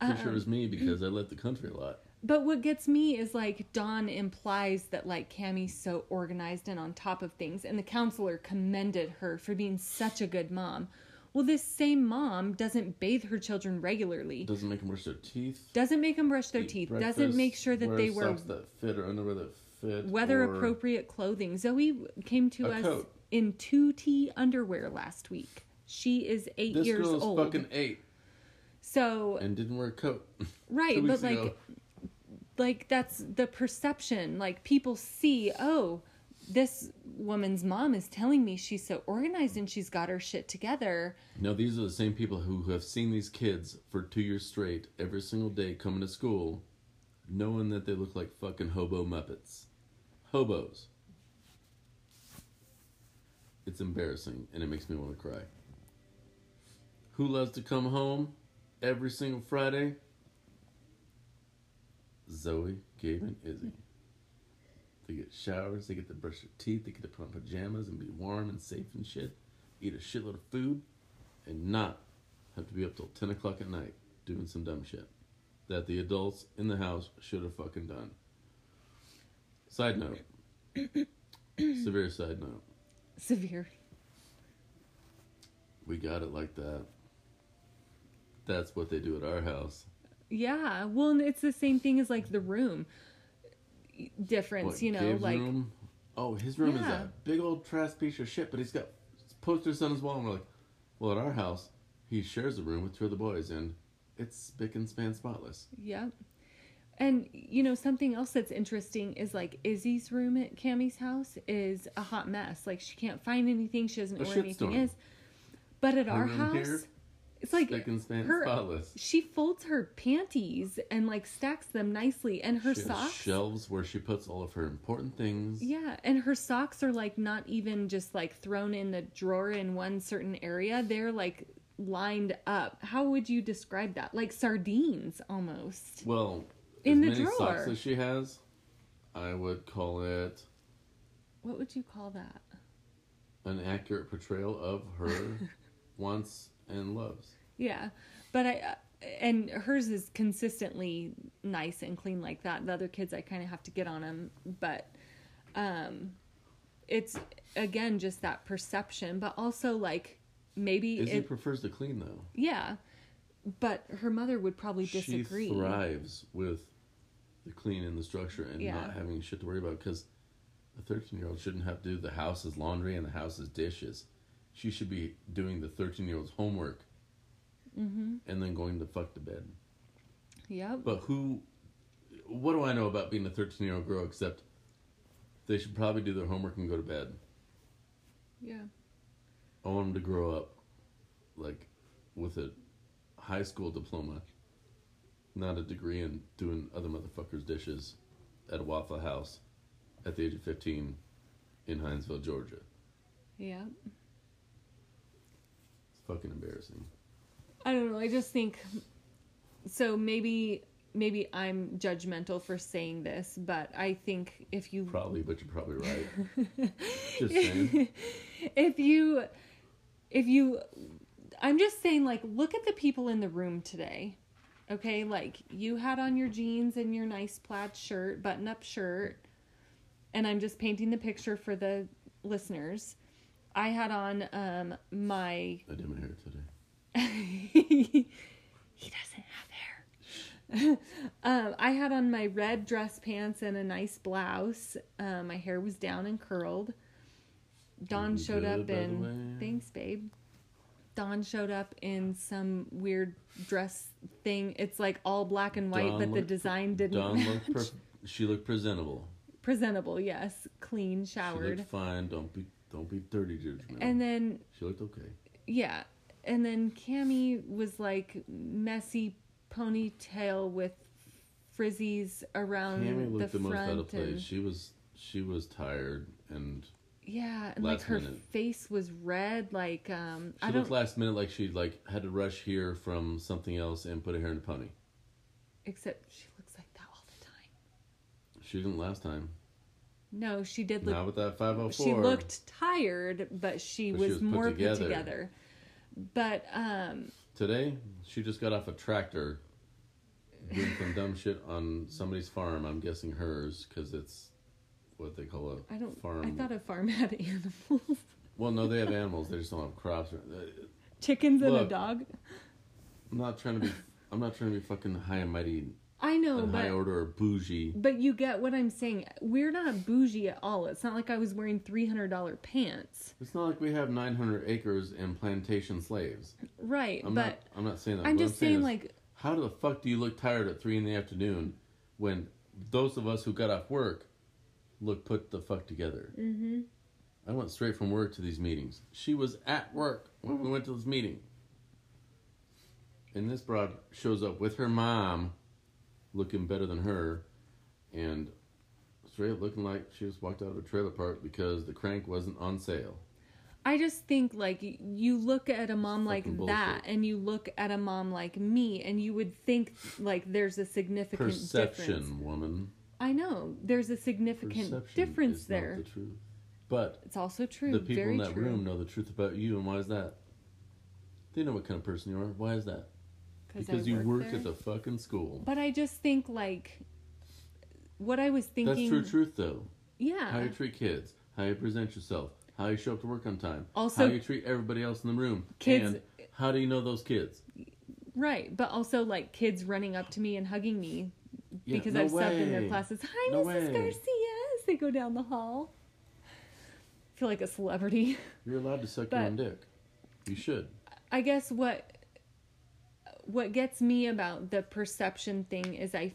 Pretty sure it Um, was me because I left the country a lot. But what gets me is like Dawn implies that like Cammie's so organized and on top of things, and the counselor commended her for being such a good mom. Well, this same mom doesn't bathe her children regularly, Doesn't make them brush their teeth. doesn't make them brush their teeth, doesn't make sure that they wear socks that fit or underwear that fit. weather appropriate clothing. Zoe came to us coat. in 2T underwear last week. She is eight This years girl is old. fucking eight so and didn't wear a coat. right two but weeks like ago. Like that's the perception like people see oh this woman's mom is telling me she's so organized and she's got her shit together No, these are the same people who have seen these kids for two years straight, every single day coming to school, knowing that they look like fucking hobo muppets. Hobos. It's embarrassing and it makes me want to cry. Who loves to come home every single Friday? Zoe, Gabe, and Izzy. They get showers, they get to brush their teeth, they get to put on pajamas and be warm and safe and shit. Eat a shitload of food and not have to be up till 10 o'clock at night doing some dumb shit that the adults in the house should have fucking done. Side note. severe side note. severe We got it like that. That's what they do at our house. Yeah well and it's the same thing as like the room difference What, you know Gabe's like room? Oh, his room is a big old trash piece of shit, but he's got posters on his wall, and we're like, well, at our house, he shares a room with two other boys, and it's spick and span spotless. Yep. And you know something else that's interesting is like Izzy's room at Cammie's house is a hot mess. Like she can't find anything. She doesn't A know where anything shitstorm. is. But at Her our house, here, it's like spick and span her- spotless. she folds her panties and like stacks them nicely, and her she has socks. shelves where she puts all of her important things. Yeah, and her socks are like not even just like thrown in the drawer in one certain area. They're like lined up. How would you describe that? Like sardines almost. Well, In as the many socks drawer. as she has, I would call it What would you call that? an accurate portrayal of her wants and loves. Yeah, but I uh, and hers is consistently nice and clean like that. The other kids, I kind of have to get on them, but um, it's again just that perception, but also like maybe Izzy it, prefers to clean though. yeah, but her mother would probably disagree. She thrives with the clean and the structure and Yeah. not having shit to worry about because a 13 year old shouldn't have to do the house's laundry and the house's dishes. She should be doing the 13 year old's homework Mm-hmm. and then going to fuck to bed. Yep. But who, what do I know about being a 13 year old girl except they should probably do their homework and go to bed? Yeah. I want them to grow up like with a high school diploma, not a degree in doing other motherfuckers' dishes at a Waffle House at the age of 15 in Hinesville, Georgia. Yeah. Fucking embarrassing. I don't know. I just think so. Maybe maybe I'm judgmental for saying this, but I think if you Probably, but you're probably right. Just saying. if you if you i'm just saying like look at the people in the room today okay like you had on your jeans and your nice plaid shirt button up shirt and i'm just painting the picture for the listeners i had on um my I did my hair today. he doesn't have hair. um, I had on my red dress pants and a nice blouse. Uh, my hair was down and curled. Dawn Looking showed good, up in. Thanks, babe. Dawn showed up in some weird dress thing. It's like all black and white, Dawn but the design didn't looked per- she looked presentable. presentable. Yes, clean, She showered, looked fine. Don't be don't be dirty, judgmental. and then she looked okay. yeah and then Cammy was like messy ponytail with frizzies around Cammy looked the the, most out front of place. She was she was tired and yeah, and like her minute. face was red. Like um, she I looked last minute like she like had to rush here from something else and put her hair in a pony. except she looks like that all the time. She didn't last time. No, she did look Not with that five oh four. she looked tired, but she, But she was, was put more together. put together. But um, Today, she just got off a tractor doing some dumb shit on somebody's farm. I'm guessing hers because it's what they call a I don't. farm. I thought a farm had animals, Well, no, they have animals. They just don't have crops. Uh, chickens and a dog. I'm not trying to be. I'm not trying to be fucking high and mighty I know, but high order or bougie. but you get what I'm saying. We're not bougie at all. It's not like I was wearing three hundred dollar pants, It's not like we have 900 acres and plantation slaves. right? I'm but not. I'm not saying that. I'm What just saying, is, like, how the fuck do you look tired at three in the afternoon when those of us who got off work look put the fuck together? hmm I went straight from work to these meetings. She was at work when we went to this meeting. And this broad shows up with her mom, looking better than her, and straight up looking like she just walked out of a trailer park because the crank wasn't on sale. I just think like you look at a mom like that, and you look at a mom like me, and you would think like there's a significant Perception, difference. woman. I know there's a significant Perception difference there. The truth. But It's also true. the people very in that true. room know the truth about you, and why is that? They know what kind of person you are. Why is that? 'Cause I you work worked there. at the fucking school. But I just think like what I was thinking. That's true truth, though. Yeah. how you treat kids, how you present yourself, how you show up to work on time, Also- how you treat everybody else in the room, Kids- and how do you know those kids? Right, but also like kids running up to me and hugging me Yeah, because no I've subbed in their classes. Hi, No Mrs. way. Garcia. As they go down the hall, I feel like a celebrity. You're allowed to suck But- your own dick. You should. I guess what what gets me about the perception thing is I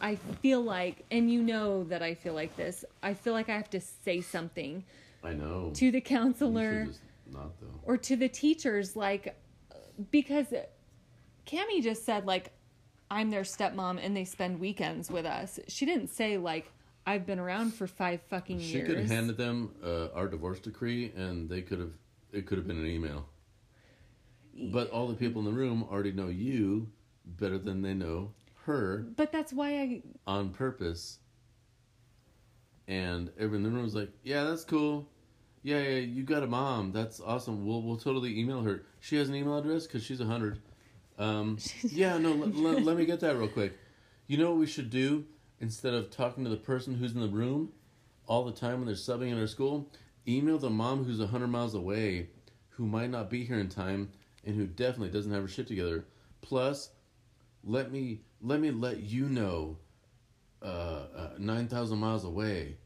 I feel like and you know that I feel like this. I feel like I have to say something I know. to the counselor just not though. or to the teachers like because Cami just said like I'm their stepmom and they spend weekends with us. She didn't say like I've been around for 5 fucking She years. She could have handed them uh, our divorce decree, and they could have. It could have been an email. But all the people in the room already know you better than they know her but that's why I on purpose. And everyone in the room was like, "Yeah, that's cool. Yeah, yeah, you got a mom. That's awesome. We'll we'll totally email her. She has an email address because she's a hundred. Um, yeah, no, let, let, let me get that real quick. You know what we should do instead of talking to the person who's in the room all the time when they're subbing in our school? Email the mom who's a hundred miles away, who might not be here in time, and who definitely doesn't have her shit together. Plus, let me let me let you know uh, uh, 9,000 miles away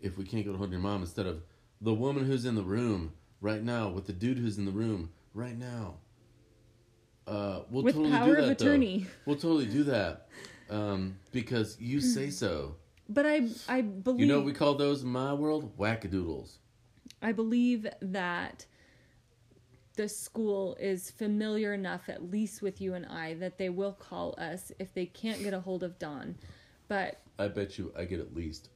if we can't get a hold your mom instead of the woman who's in the room right now with the dude who's in the room right now. Uh, we'll with totally power do of that, though. We'll totally do that um, because you say so. But I I believe You know what we call those in my world? Wackadoodles. I believe that the school is familiar enough, at least with you and I, that they will call us if they can't get a hold of Dawn. But I bet you I get at least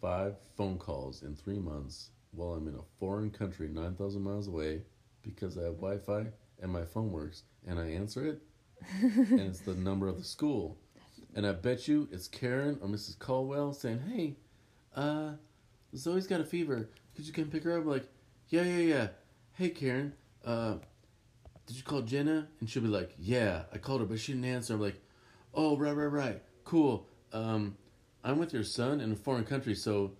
five phone calls in three months while I'm in a foreign country 9,000 miles away because I have Wi Fi and my phone works and I answer it and it's the number of the school. And I bet you it's Karen or Mrs. Caldwell saying, Hey, uh, Zoe's got a fever. Could you come pick her up? Like, yeah, yeah, yeah. Hey, Karen, uh, did you call Jenna? And she'll be like, Yeah, I called her, but she didn't answer. I'm like, Oh, right, right, right. Cool. Um, I'm with your son in a foreign country, so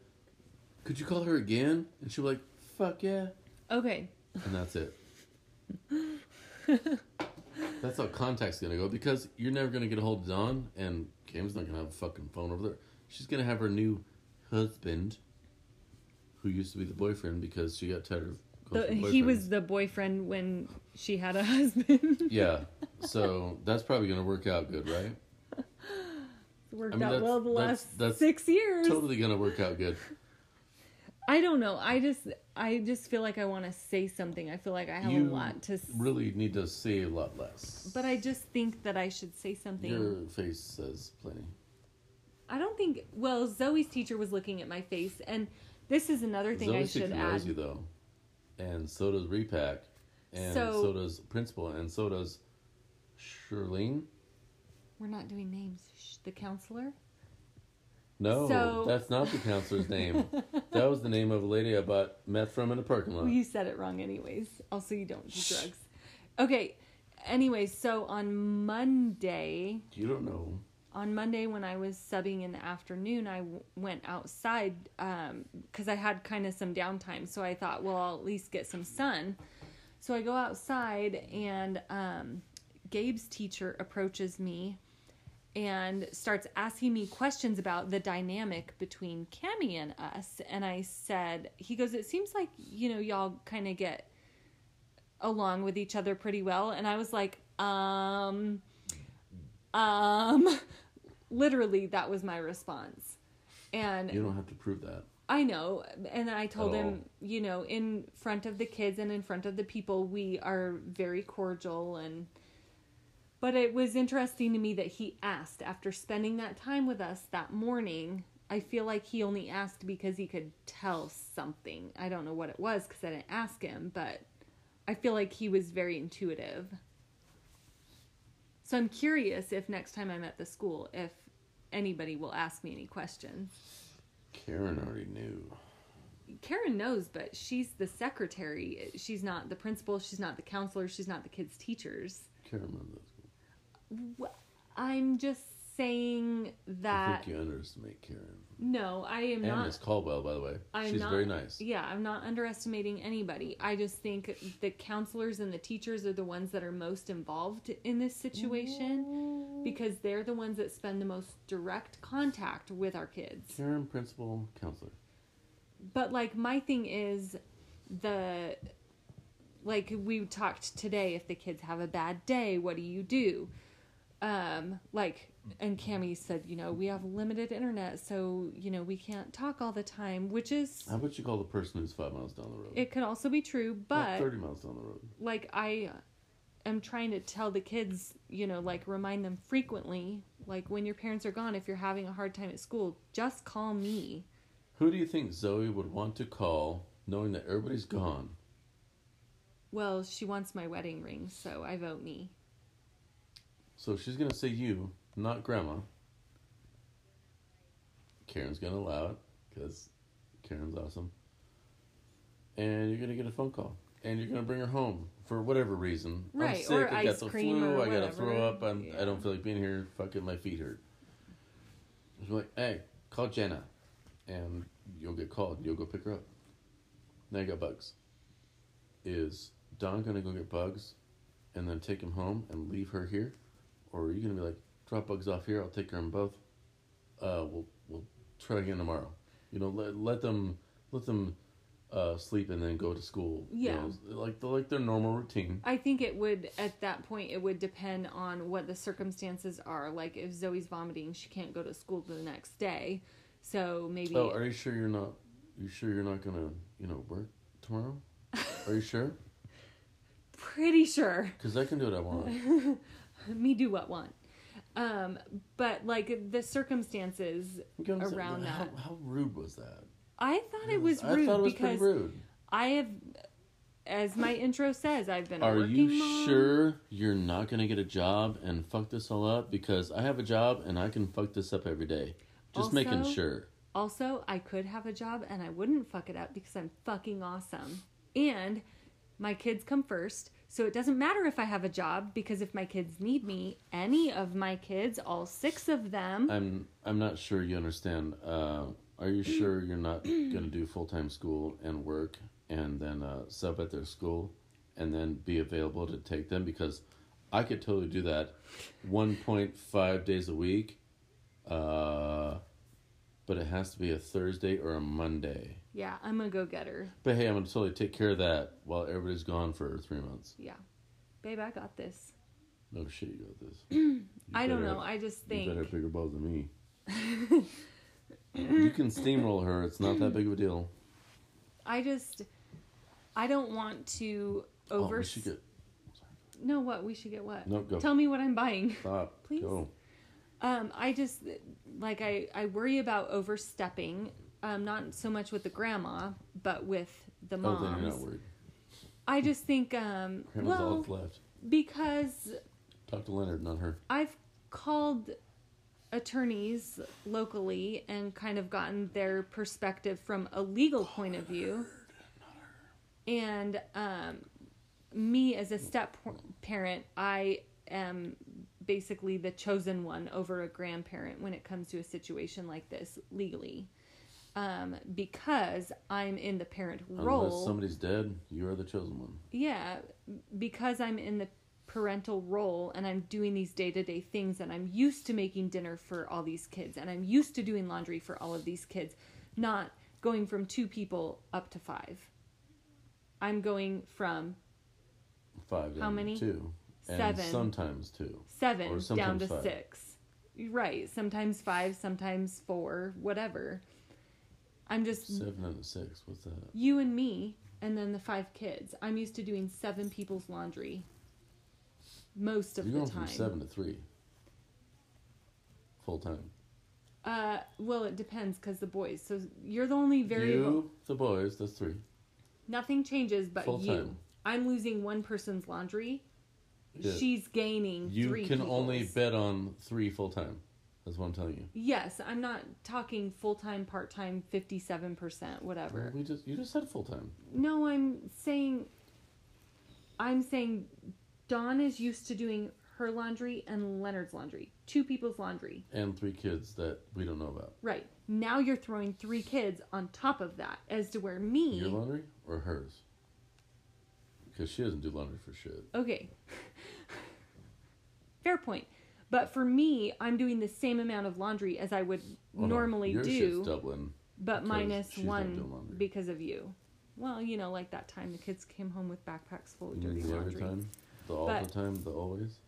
could you call her again? And she'll be like, Fuck yeah. okay, And that's it. that's how contact's gonna go because you're never gonna get a hold of Dawn, and Cam's not gonna have a fucking phone over there. She's gonna have her new husband, who used to be the boyfriend because she got tired of the, he was the boyfriend when she had a husband. Yeah, so that's probably gonna work out good, right? Worked I mean, out well the last that's six years. Totally gonna work out good. I don't know. I just I just feel like I want to say something. I feel like I have you a lot to. s- really need to say a lot less. But I just think that I should say something. Your face says plenty. I don't think. Well, Zoe's teacher was looking at my face, and this is another thing I Zoe should add. you though, and so does Repack, and So- so, does Principal, and so does Shirlene. We're not doing names. The counselor. No, So- that's not the counselor's name. that was the name of a lady I bought meth from in a parking lot. Well, you said it wrong, anyways. Also, you don't do drugs. Okay. Anyways, so on Monday, You don't know. On Monday when I was subbing in the afternoon, I w- went outside because I had kind of some downtime. So I thought, well, I'll at least get some sun. So I go outside, and um, Gabe's teacher approaches me and starts asking me questions about the dynamic between Cami and us. And I said, he goes, it seems like, you know, y'all kind of get along with each other pretty well. And I was like, um, um, literally, that was my response. And You don't have to prove that. I know. And I told At him, you know, in front of the kids and in front of the people, we are very cordial and but it was interesting to me that he asked after spending that time with us that morning. I feel like he only asked because he could tell something. I don't know what it was because I didn't ask him, but I feel like he was very intuitive. So I'm curious if next time I'm at the school, if anybody will ask me any questions. Karen already knew. Karen knows, but she's the secretary. She's not the principal. She's not the counselor. She's not the kids' teachers. Karen remembers. Wh- I'm just saying I that think you underestimate Karen. no, I am And not. Miss Caldwell, by the way. I'm She's not, very nice. Yeah, I'm not underestimating anybody. I just think the counselors and the teachers are the ones that are most involved in this situation because they're the ones that spend the most direct contact with our kids. Karen, principal, counselor. But like my thing is the like we talked today if the kids have a bad day, what do you do? Um like and Cami said, you know, we have limited internet, so you know, we can't talk all the time, which is How about you call the person who's five miles down the road? it could also be true, Not but 30 miles down the road. like I am trying to tell the kids, you know, like remind them frequently, like when your parents are gone, if you're having a hard time at school, just call me. Who do you think Zoe would want to call knowing that everybody's gone? Well, she wants my wedding ring, so I vote me. So she's going to say you, not grandma. Karen's to allow it because Karen's awesome. And you're to get a phone call. And you're to bring her home for whatever reason. I'm Right, sick, or I got the flu, I got to throw up, I'm, I don't feel like being here, fucking my feet hurt. She's like, hey, call Jenna. And you'll get called. You'll go pick her up. Now you got bugs. Is Dawn to go get bugs and then take him home and leave her here? Or are you to be like, drop bugs off here, I'll take care of them both. Uh, we'll, we'll try again tomorrow. You know, let, let them, let them uh, sleep and then go to school. you Yeah. know, like, the, like their normal routine. I think it would at that point it would depend on what the circumstances are. Like if Zoe's vomiting, she can't go to school the next day. So maybe Oh, are you sure you're not, you sure you're not going to, you know, work tomorrow? Are you sure? pretty sure. Because I can do what I want. Me do what want. Um, but like the circumstances You know what I'm saying? around that. How rude was that? I thought it was I rude thought it was because pretty rude. I have as my intro says, I've been Are you mom. sure you're not gonna get a job and fuck this all up? Because I have a job and I can fuck this up every day. Just making sure. Also, I could have a job and I wouldn't fuck it up because I'm fucking awesome. And my kids come first. So it doesn't matter if I have a job because if my kids need me, any of my kids, all six of them, I'm I'm not sure you understand. Uh, are you sure you're not gonna do full time school and work and then uh, sub at their school and then be available to take them? Because I could totally do that, one point five days a week. Uh, but it has to be a Thursday or a Monday. yeah, I'm a go getter. But hey, I'm gonna totally take care of that while everybody's gone for three months. Yeah. Babe, I got this. No shit, you got this. You I don't know. have- I just You think. better have bigger balls than me. you can steamroll her. It's not that big of a deal. I just I don't want to Oh, over. we should get. no, what we should get what? No, go. Tell me what I'm buying. Stop. Please? Go. Um, I just like I I worry about overstepping. Um, not so much with the grandma, but with the moms. Oh, then you're not worried. I just think um, Grandma's all well that's left. because Talk to Leonard, not her. I've called attorneys locally and kind of gotten their perspective from a legal point of view. And um, me as a step parent, I am basically the chosen one over a grandparent when it comes to a situation like this legally. Um, because I'm in the parent role. Unless somebody's dead, you are the chosen one. Yeah, because I'm in the parental role and I'm doing these day to day things and I'm used to making dinner for all these kids and I'm used to doing laundry for all of these kids, not going from two people up to five. I'm going from Five. How many? Two. And Seven. sometimes two. seven Or down to five. six. Right, sometimes five, sometimes four, whatever. I'm just Seven and a six. What's that? you and me and then the five kids. I'm used to doing seven people's laundry most of You're the going time. from seven to three. Full time. Uh, well, it depends because the boys. So you're the only variable. You, the boys, that's three. Nothing changes but Full you. time. I'm losing one person's laundry. Yeah. She's gaining You three. can only bet on three full time. That's what I'm telling you. Yes, I'm not talking full time, part time, fifty-seven percent, whatever. We just you just said full time. No, I'm saying. I'm saying, Dawn is used to doing her laundry and Leonard's laundry, two people's laundry. And three kids that we don't know about. Right now, you're throwing three kids on top of that, as to where me. Your laundry or hers? Because she doesn't do laundry for shit. Okay. Fair point. But for me, I'm doing the same amount of laundry as I would Oh, no, normally your do, doubling. but minus one because of you. Well, you know, like that time the kids came home with backpacks full of You dirty mean the every time, the all But- the time, the always.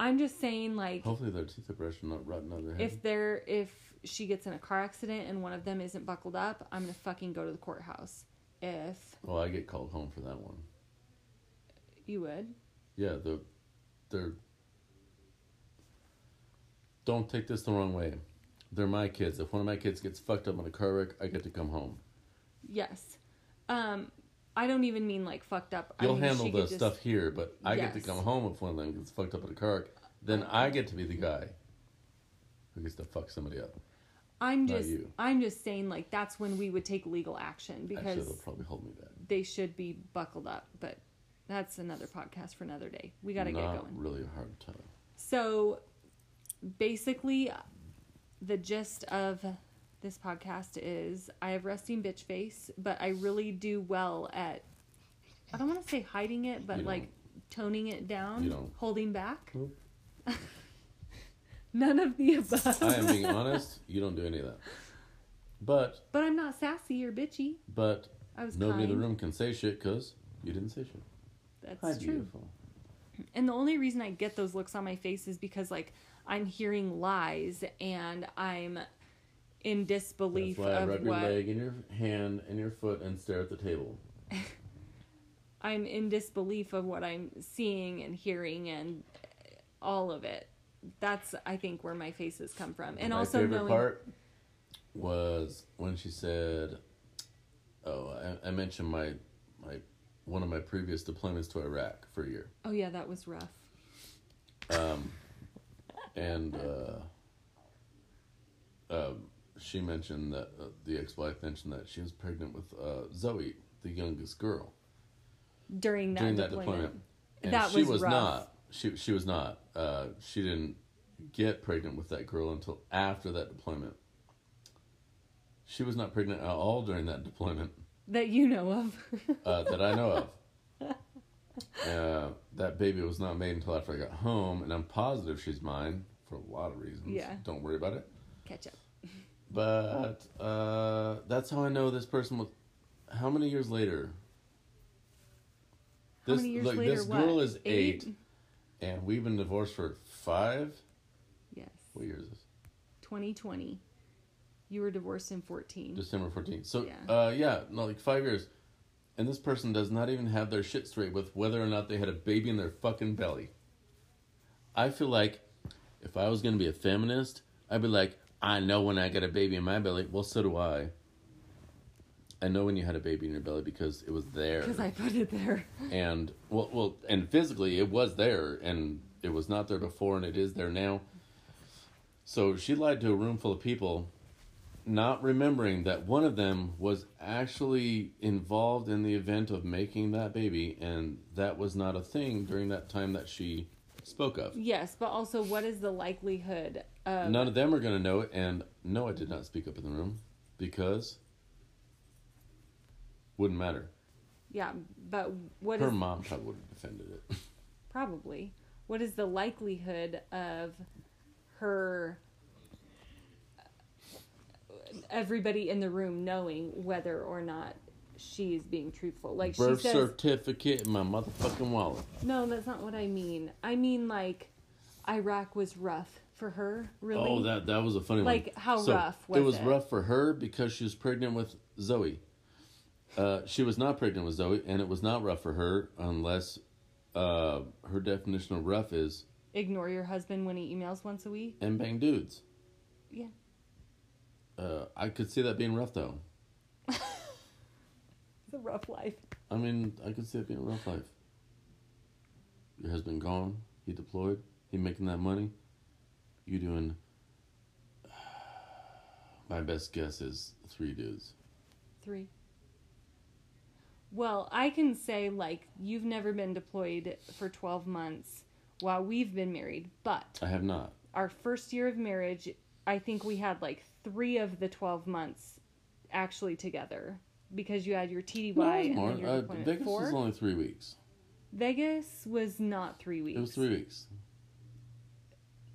I'm just saying, like, Hopefully their teeth are brushed and not rotten out of their head. if they're if she gets in a car accident and one of them isn't buckled up, I'm gonna fucking go to the courthouse. If well, I get called home for that one. you would, Yeah, the they're. Don't take this the wrong way. They're my kids. If one of my kids gets fucked up in a car wreck, I get to come home. yes. Um, I don't even mean like fucked up. I You'll mean, handle the just- stuff here, but I get to come home if one of them gets fucked up in a car wreck. Then I get to be the guy who gets to fuck somebody up. I'm Not just you. I'm just saying like that's when we would take legal action Actually, because they'll probably hold me back. they should be buckled up, but that's another podcast for another day. We got to get going. really hard to. So basically the gist of this podcast is I have resting bitch face, but I really do well at I don't want to say hiding it, but You like toning it down, You don't. holding back. Nope. None of the above. I am being honest. You don't do any of that. But but I'm not sassy or bitchy. but I was nobody kind. in the room can say shit because you didn't say shit. That's Hi, true. beautiful. And the only reason I get those looks on my face is because like I'm hearing lies and I'm in disbelief That's why I of rub your what leg and your hand and your foot and stare at the table. I'm in disbelief of what I'm seeing and hearing and all of it. That's I think where my faces come from. And My also favorite knowing part was when she said, "Oh, I, I mentioned my my one of my previous deployments to Iraq for a year." Oh yeah, that was rough. Um, and uh, um, she mentioned that uh, the ex-wife mentioned that she was pregnant with uh, Zoe, the youngest girl, During that during that deployment. deployment. And That she was was rough. not. She she was not. Uh, she didn't get pregnant with that girl until after that deployment. She was not pregnant at all during that deployment That you know of. uh, that I know of. Uh, that baby was not made until after I got home, and I'm positive she's mine for a lot of reasons. Yeah. Don't worry about it. Catch up. But uh, that's how I know this person was. How many years later? How This many years look, later? this what? girl is eight, and we've been divorced for five. Yes. What year is this? 2020. You were divorced in 14. December 14. So, Yeah. uh, yeah, no, like five years. And this person does not even have their shit straight with whether or not they had a baby in their fucking belly. I feel like if I was gonna be a feminist, I'd be like, I know when I got a baby in my belly. Well, so do I. I know when you had a baby in your belly because it was there. Because I put it there. and well, well, and physically it was there, and it was not there before, and it is there now. So she lied to a room full of people, not remembering that one of them was actually involved in the event of making that baby, and that was not a thing during that time that she spoke of. Yes, but also, what is the likelihood of. None of them are going to know it, and no, I did not speak up in the room because wouldn't matter. Yeah, but what Her is. mom probably would have defended it. Probably. What is the likelihood of her. Everybody in the room knowing whether or not she's being truthful. Like Birth says, certificate in my motherfucking wallet. no, that's not what I mean. I mean like Iraq was rough for her. Really, Oh, that that was a funny Like, one. how rough was it? was it? rough for her because she was pregnant with Zoe. Uh, she was not pregnant with Zoe, and it was not rough for her unless uh, her definition of rough is ignore your husband when he emails once a week. and bang dudes. Yeah. Uh, I could see that being rough though. It's a rough life. I mean, I could see it being a rough life. Your husband gone, he deployed, he making that money. You doing? My best guess is three dudes. Three. Well, I can say like you've never been deployed for 12 months while we've been married, but I have not. our first year of marriage, I think we had like 3 of the 12 months actually together because you had your TDY No, and more. then your Uh. Vegas Four? was only three weeks. Vegas was not 3 weeks. It was three weeks.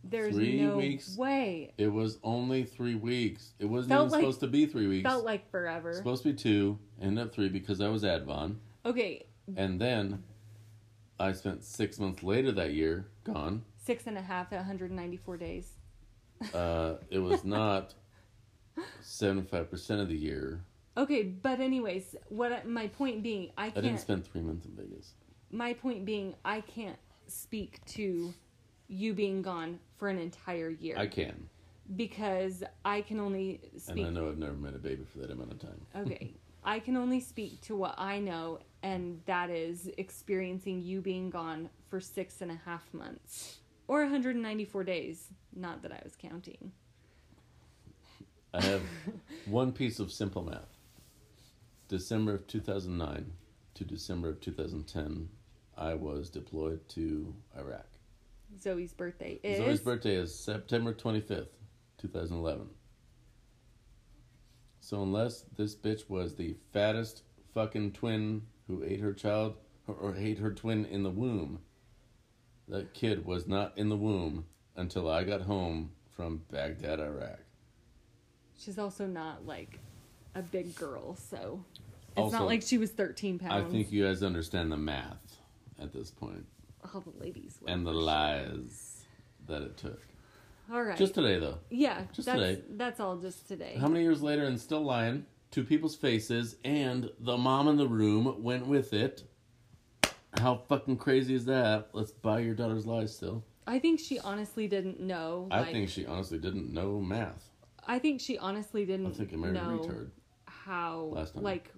There's three no weeks? way. It was only three weeks. It wasn't Felt even like- supposed to be three weeks. Felt like forever. supposed to be two, ended up three because I was Advon. Okay, And then I spent six months later that year gone. six and a half at 194 days. Uh, it was not 75% of the year. Okay, but anyways, what my point being, I I can't. didn't spend three months in Vegas. my point being, I can't speak to you being gone for an entire year I can. because I can only And. I know I've never met a baby for that amount of time. Okay, I can only speak to what I know, and that is experiencing you being gone for six and a half months or 194 days. Not that I was counting. I have one piece of simple math. December of 2009 to December of 2010, I was deployed to Iraq. Zoe's birthday is Zoe's birthday is September 25th, 2011. So unless this bitch was the fattest fucking twin who ate her child or, or ate her twin in the womb, that kid was not in the womb until I got home from Baghdad, Iraq. She's also not like a big girl, so it's Also, not like she was 13 pounds. I think you guys understand the math at this point all the ladies and the sure. lies that it took. All right. Just today, though. yeah, just that's today. that's all just today. How many years later and still lying to people's faces, and the mom in the room went with it. How fucking crazy is that? Let's buy your daughter's lies still. I think she honestly didn't know. I think she honestly didn't know math. I think she honestly didn't I think I married a know retard. how last time. like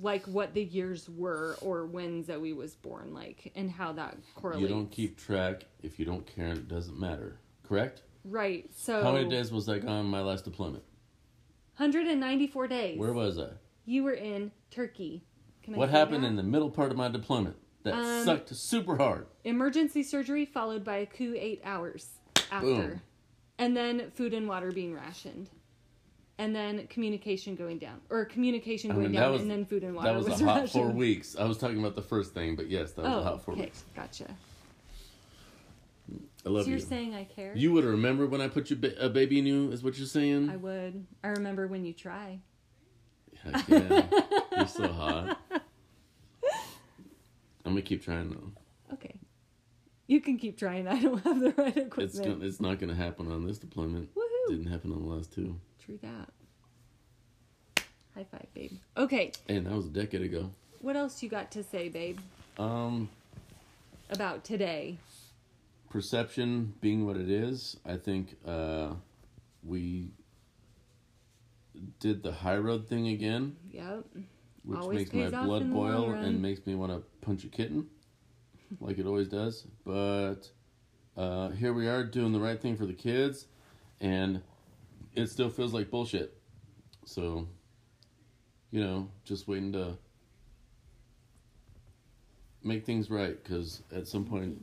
like what the years were or when Zoe was born, like and how that correlates. You don't keep track if you don't care and it doesn't matter. Correct? right. So How many days was I gone my last deployment? 194 days. Where was I? you were in Turkey. Can I What happened that? in the middle part of my deployment? That Um, sucked super hard. emergency surgery followed by a coup eight hours after Boom. And then food and water being rationed and then communication going down or communication I going mean, down was and then food and water that was, was, a hot rationed. four weeks. I was talking about the first thing, but yes, that was oh a hot four okay weeks. gotcha I love so you're you. saying i care You would remember when I put your ba- a baby in you, is what you're saying? i would i remember when you try Heck yeah. you're so hot. I'm gonna keep trying though. You can keep trying i don't have the right equipment It's gonna, it's not gonna happen on this deployment. Woohoo. Didn't happen on the last two. true that high five babe okay And that was a decade ago. What else you got to say, babe, Um, about today? perception being what it is, I think uh, we did the high road thing again, Yep. which Always makes my blood in the long boil and makes me want to punch a kitten, like it always does. But uh, here we are doing the right thing for the kids, and it still feels like bullshit. So, you know, just waiting to make things right because at some point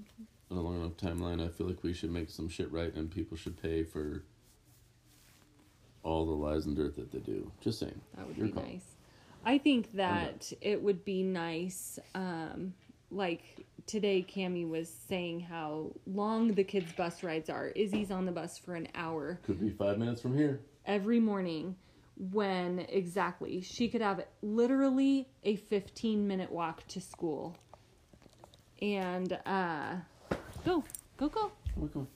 in a long enough timeline, I feel like we should make some shit right and people should pay for all the lies and dirt that they do. Just saying. That would Your be call. nice. I think that it would be nice, um, like today, Cami was saying how long the kids' bus rides are. Izzy's on the bus for an hour Could be five minutes from here. every morning when exactly she could have literally a 15 minute walk to school. And, uh, go, go, go. Okay.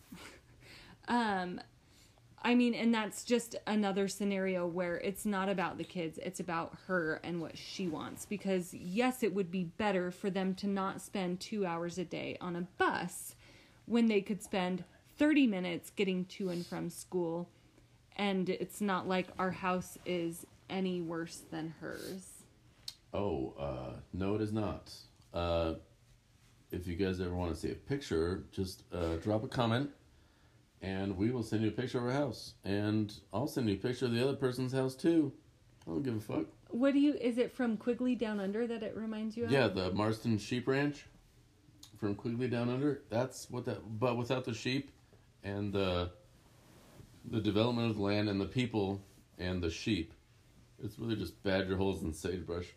Um, I mean, and that's just another scenario where it's not about the kids, it's about her and what she wants. Because, yes, it would be better for them to not spend two hours a day on a bus when they could spend 30 minutes getting to and from school. And it's not like our house is any worse than hers. Oh, uh, no, it is not. Uh, if you guys ever want to see a picture, just uh, drop a comment and we will send you a picture of our house. And I'll send you a picture of the other person's house too. I don't give a fuck. What do you, is it from Quigley Down Under that it reminds you of? Yeah, the Marston Sheep Ranch from Quigley Down Under. That's what that, but without the sheep and the the development of the land and the people and the sheep. It's really just badger holes and sagebrush.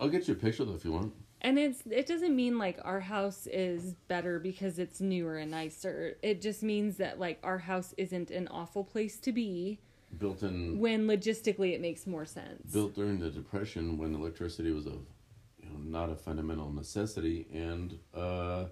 I'll get you a picture though if you want. And it's it doesn't mean like our house is better because it's newer and nicer. It just means that like our house isn't an awful place to be Built in when logistically it makes more sense. built during the depression when electricity was a you know not a fundamental necessity and uh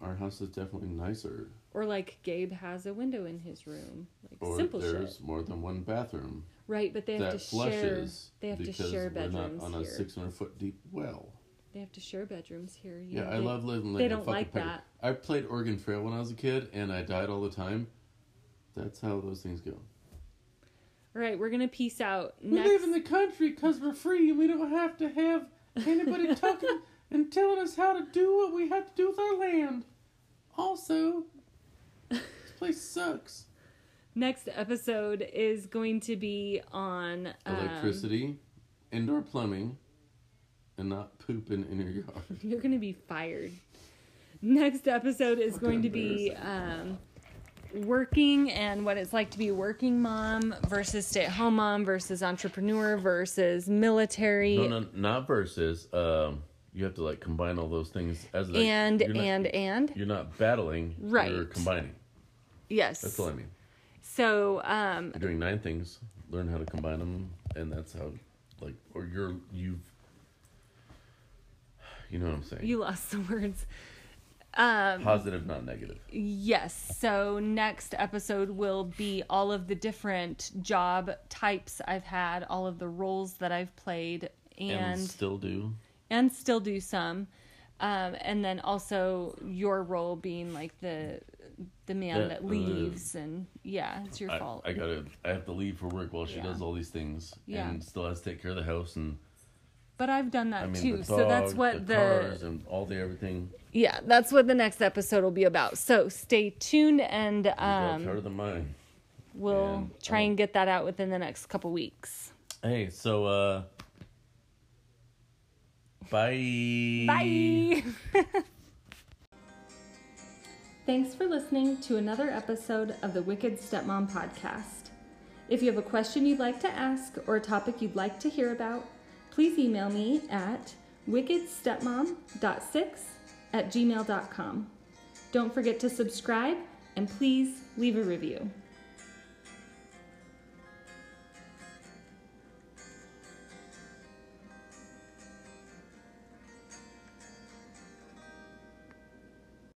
our house is definitely nicer Or like Gabe has a window in his room. Like or simple there's shit. more than one bathroom Right, but they have to share they have to share bedrooms on a here. 600 foot deep well They have to share bedrooms here. yeah, know, i they- love living they don't like that. i played oregon trail when i was a kid and i died all the time that's how those things go All right, we're gonna peace out. we live in the country because we're free and we don't have to have anybody talking and telling us how to do what we have to do with our land. Also, this place sucks. next episode is going to be on um, Electricity, indoor plumbing, and not pooping in your yard. You're going to be fired. Next episode is going to be um, working and what it's like to be a working mom versus stay at home mom versus entrepreneur versus military. No, no, not versus. Um, you have to like combine all those things as like, and not- and and you're not battling. Right. You're combining. yes. That's all I mean. So um, You're doing nine things. Learn how to combine them, and that's how, like, or you're you've. You know what I'm saying? you lost the words. Um, Positive, not negative. Yes. So next episode will be all of the different job types I've had, all of the roles that I've played, And, and still do. and still do some, um, and then also your role being like the the man Yeah, that uh, leaves, and yeah, it's your I, fault. I gotta. I have to leave for work while she Yeah. does all these things, Yeah. and still has to take care of the house and. But I've done that I mean, too, the so that's what the, the, cars and all the everything. yeah, that's what the next episode will be about. So stay tuned, and um, harder than mine. we'll and, try um, and get that out within the next couple weeks. Hey, so uh. Bye. Bye. Thanks for listening to another episode of the Wicked Stepmom Podcast. If you have a question you'd like to ask or a topic you'd like to hear about, please email me at wickedstepmom.6 at gmail.com. Don't forget to subscribe and please leave a review.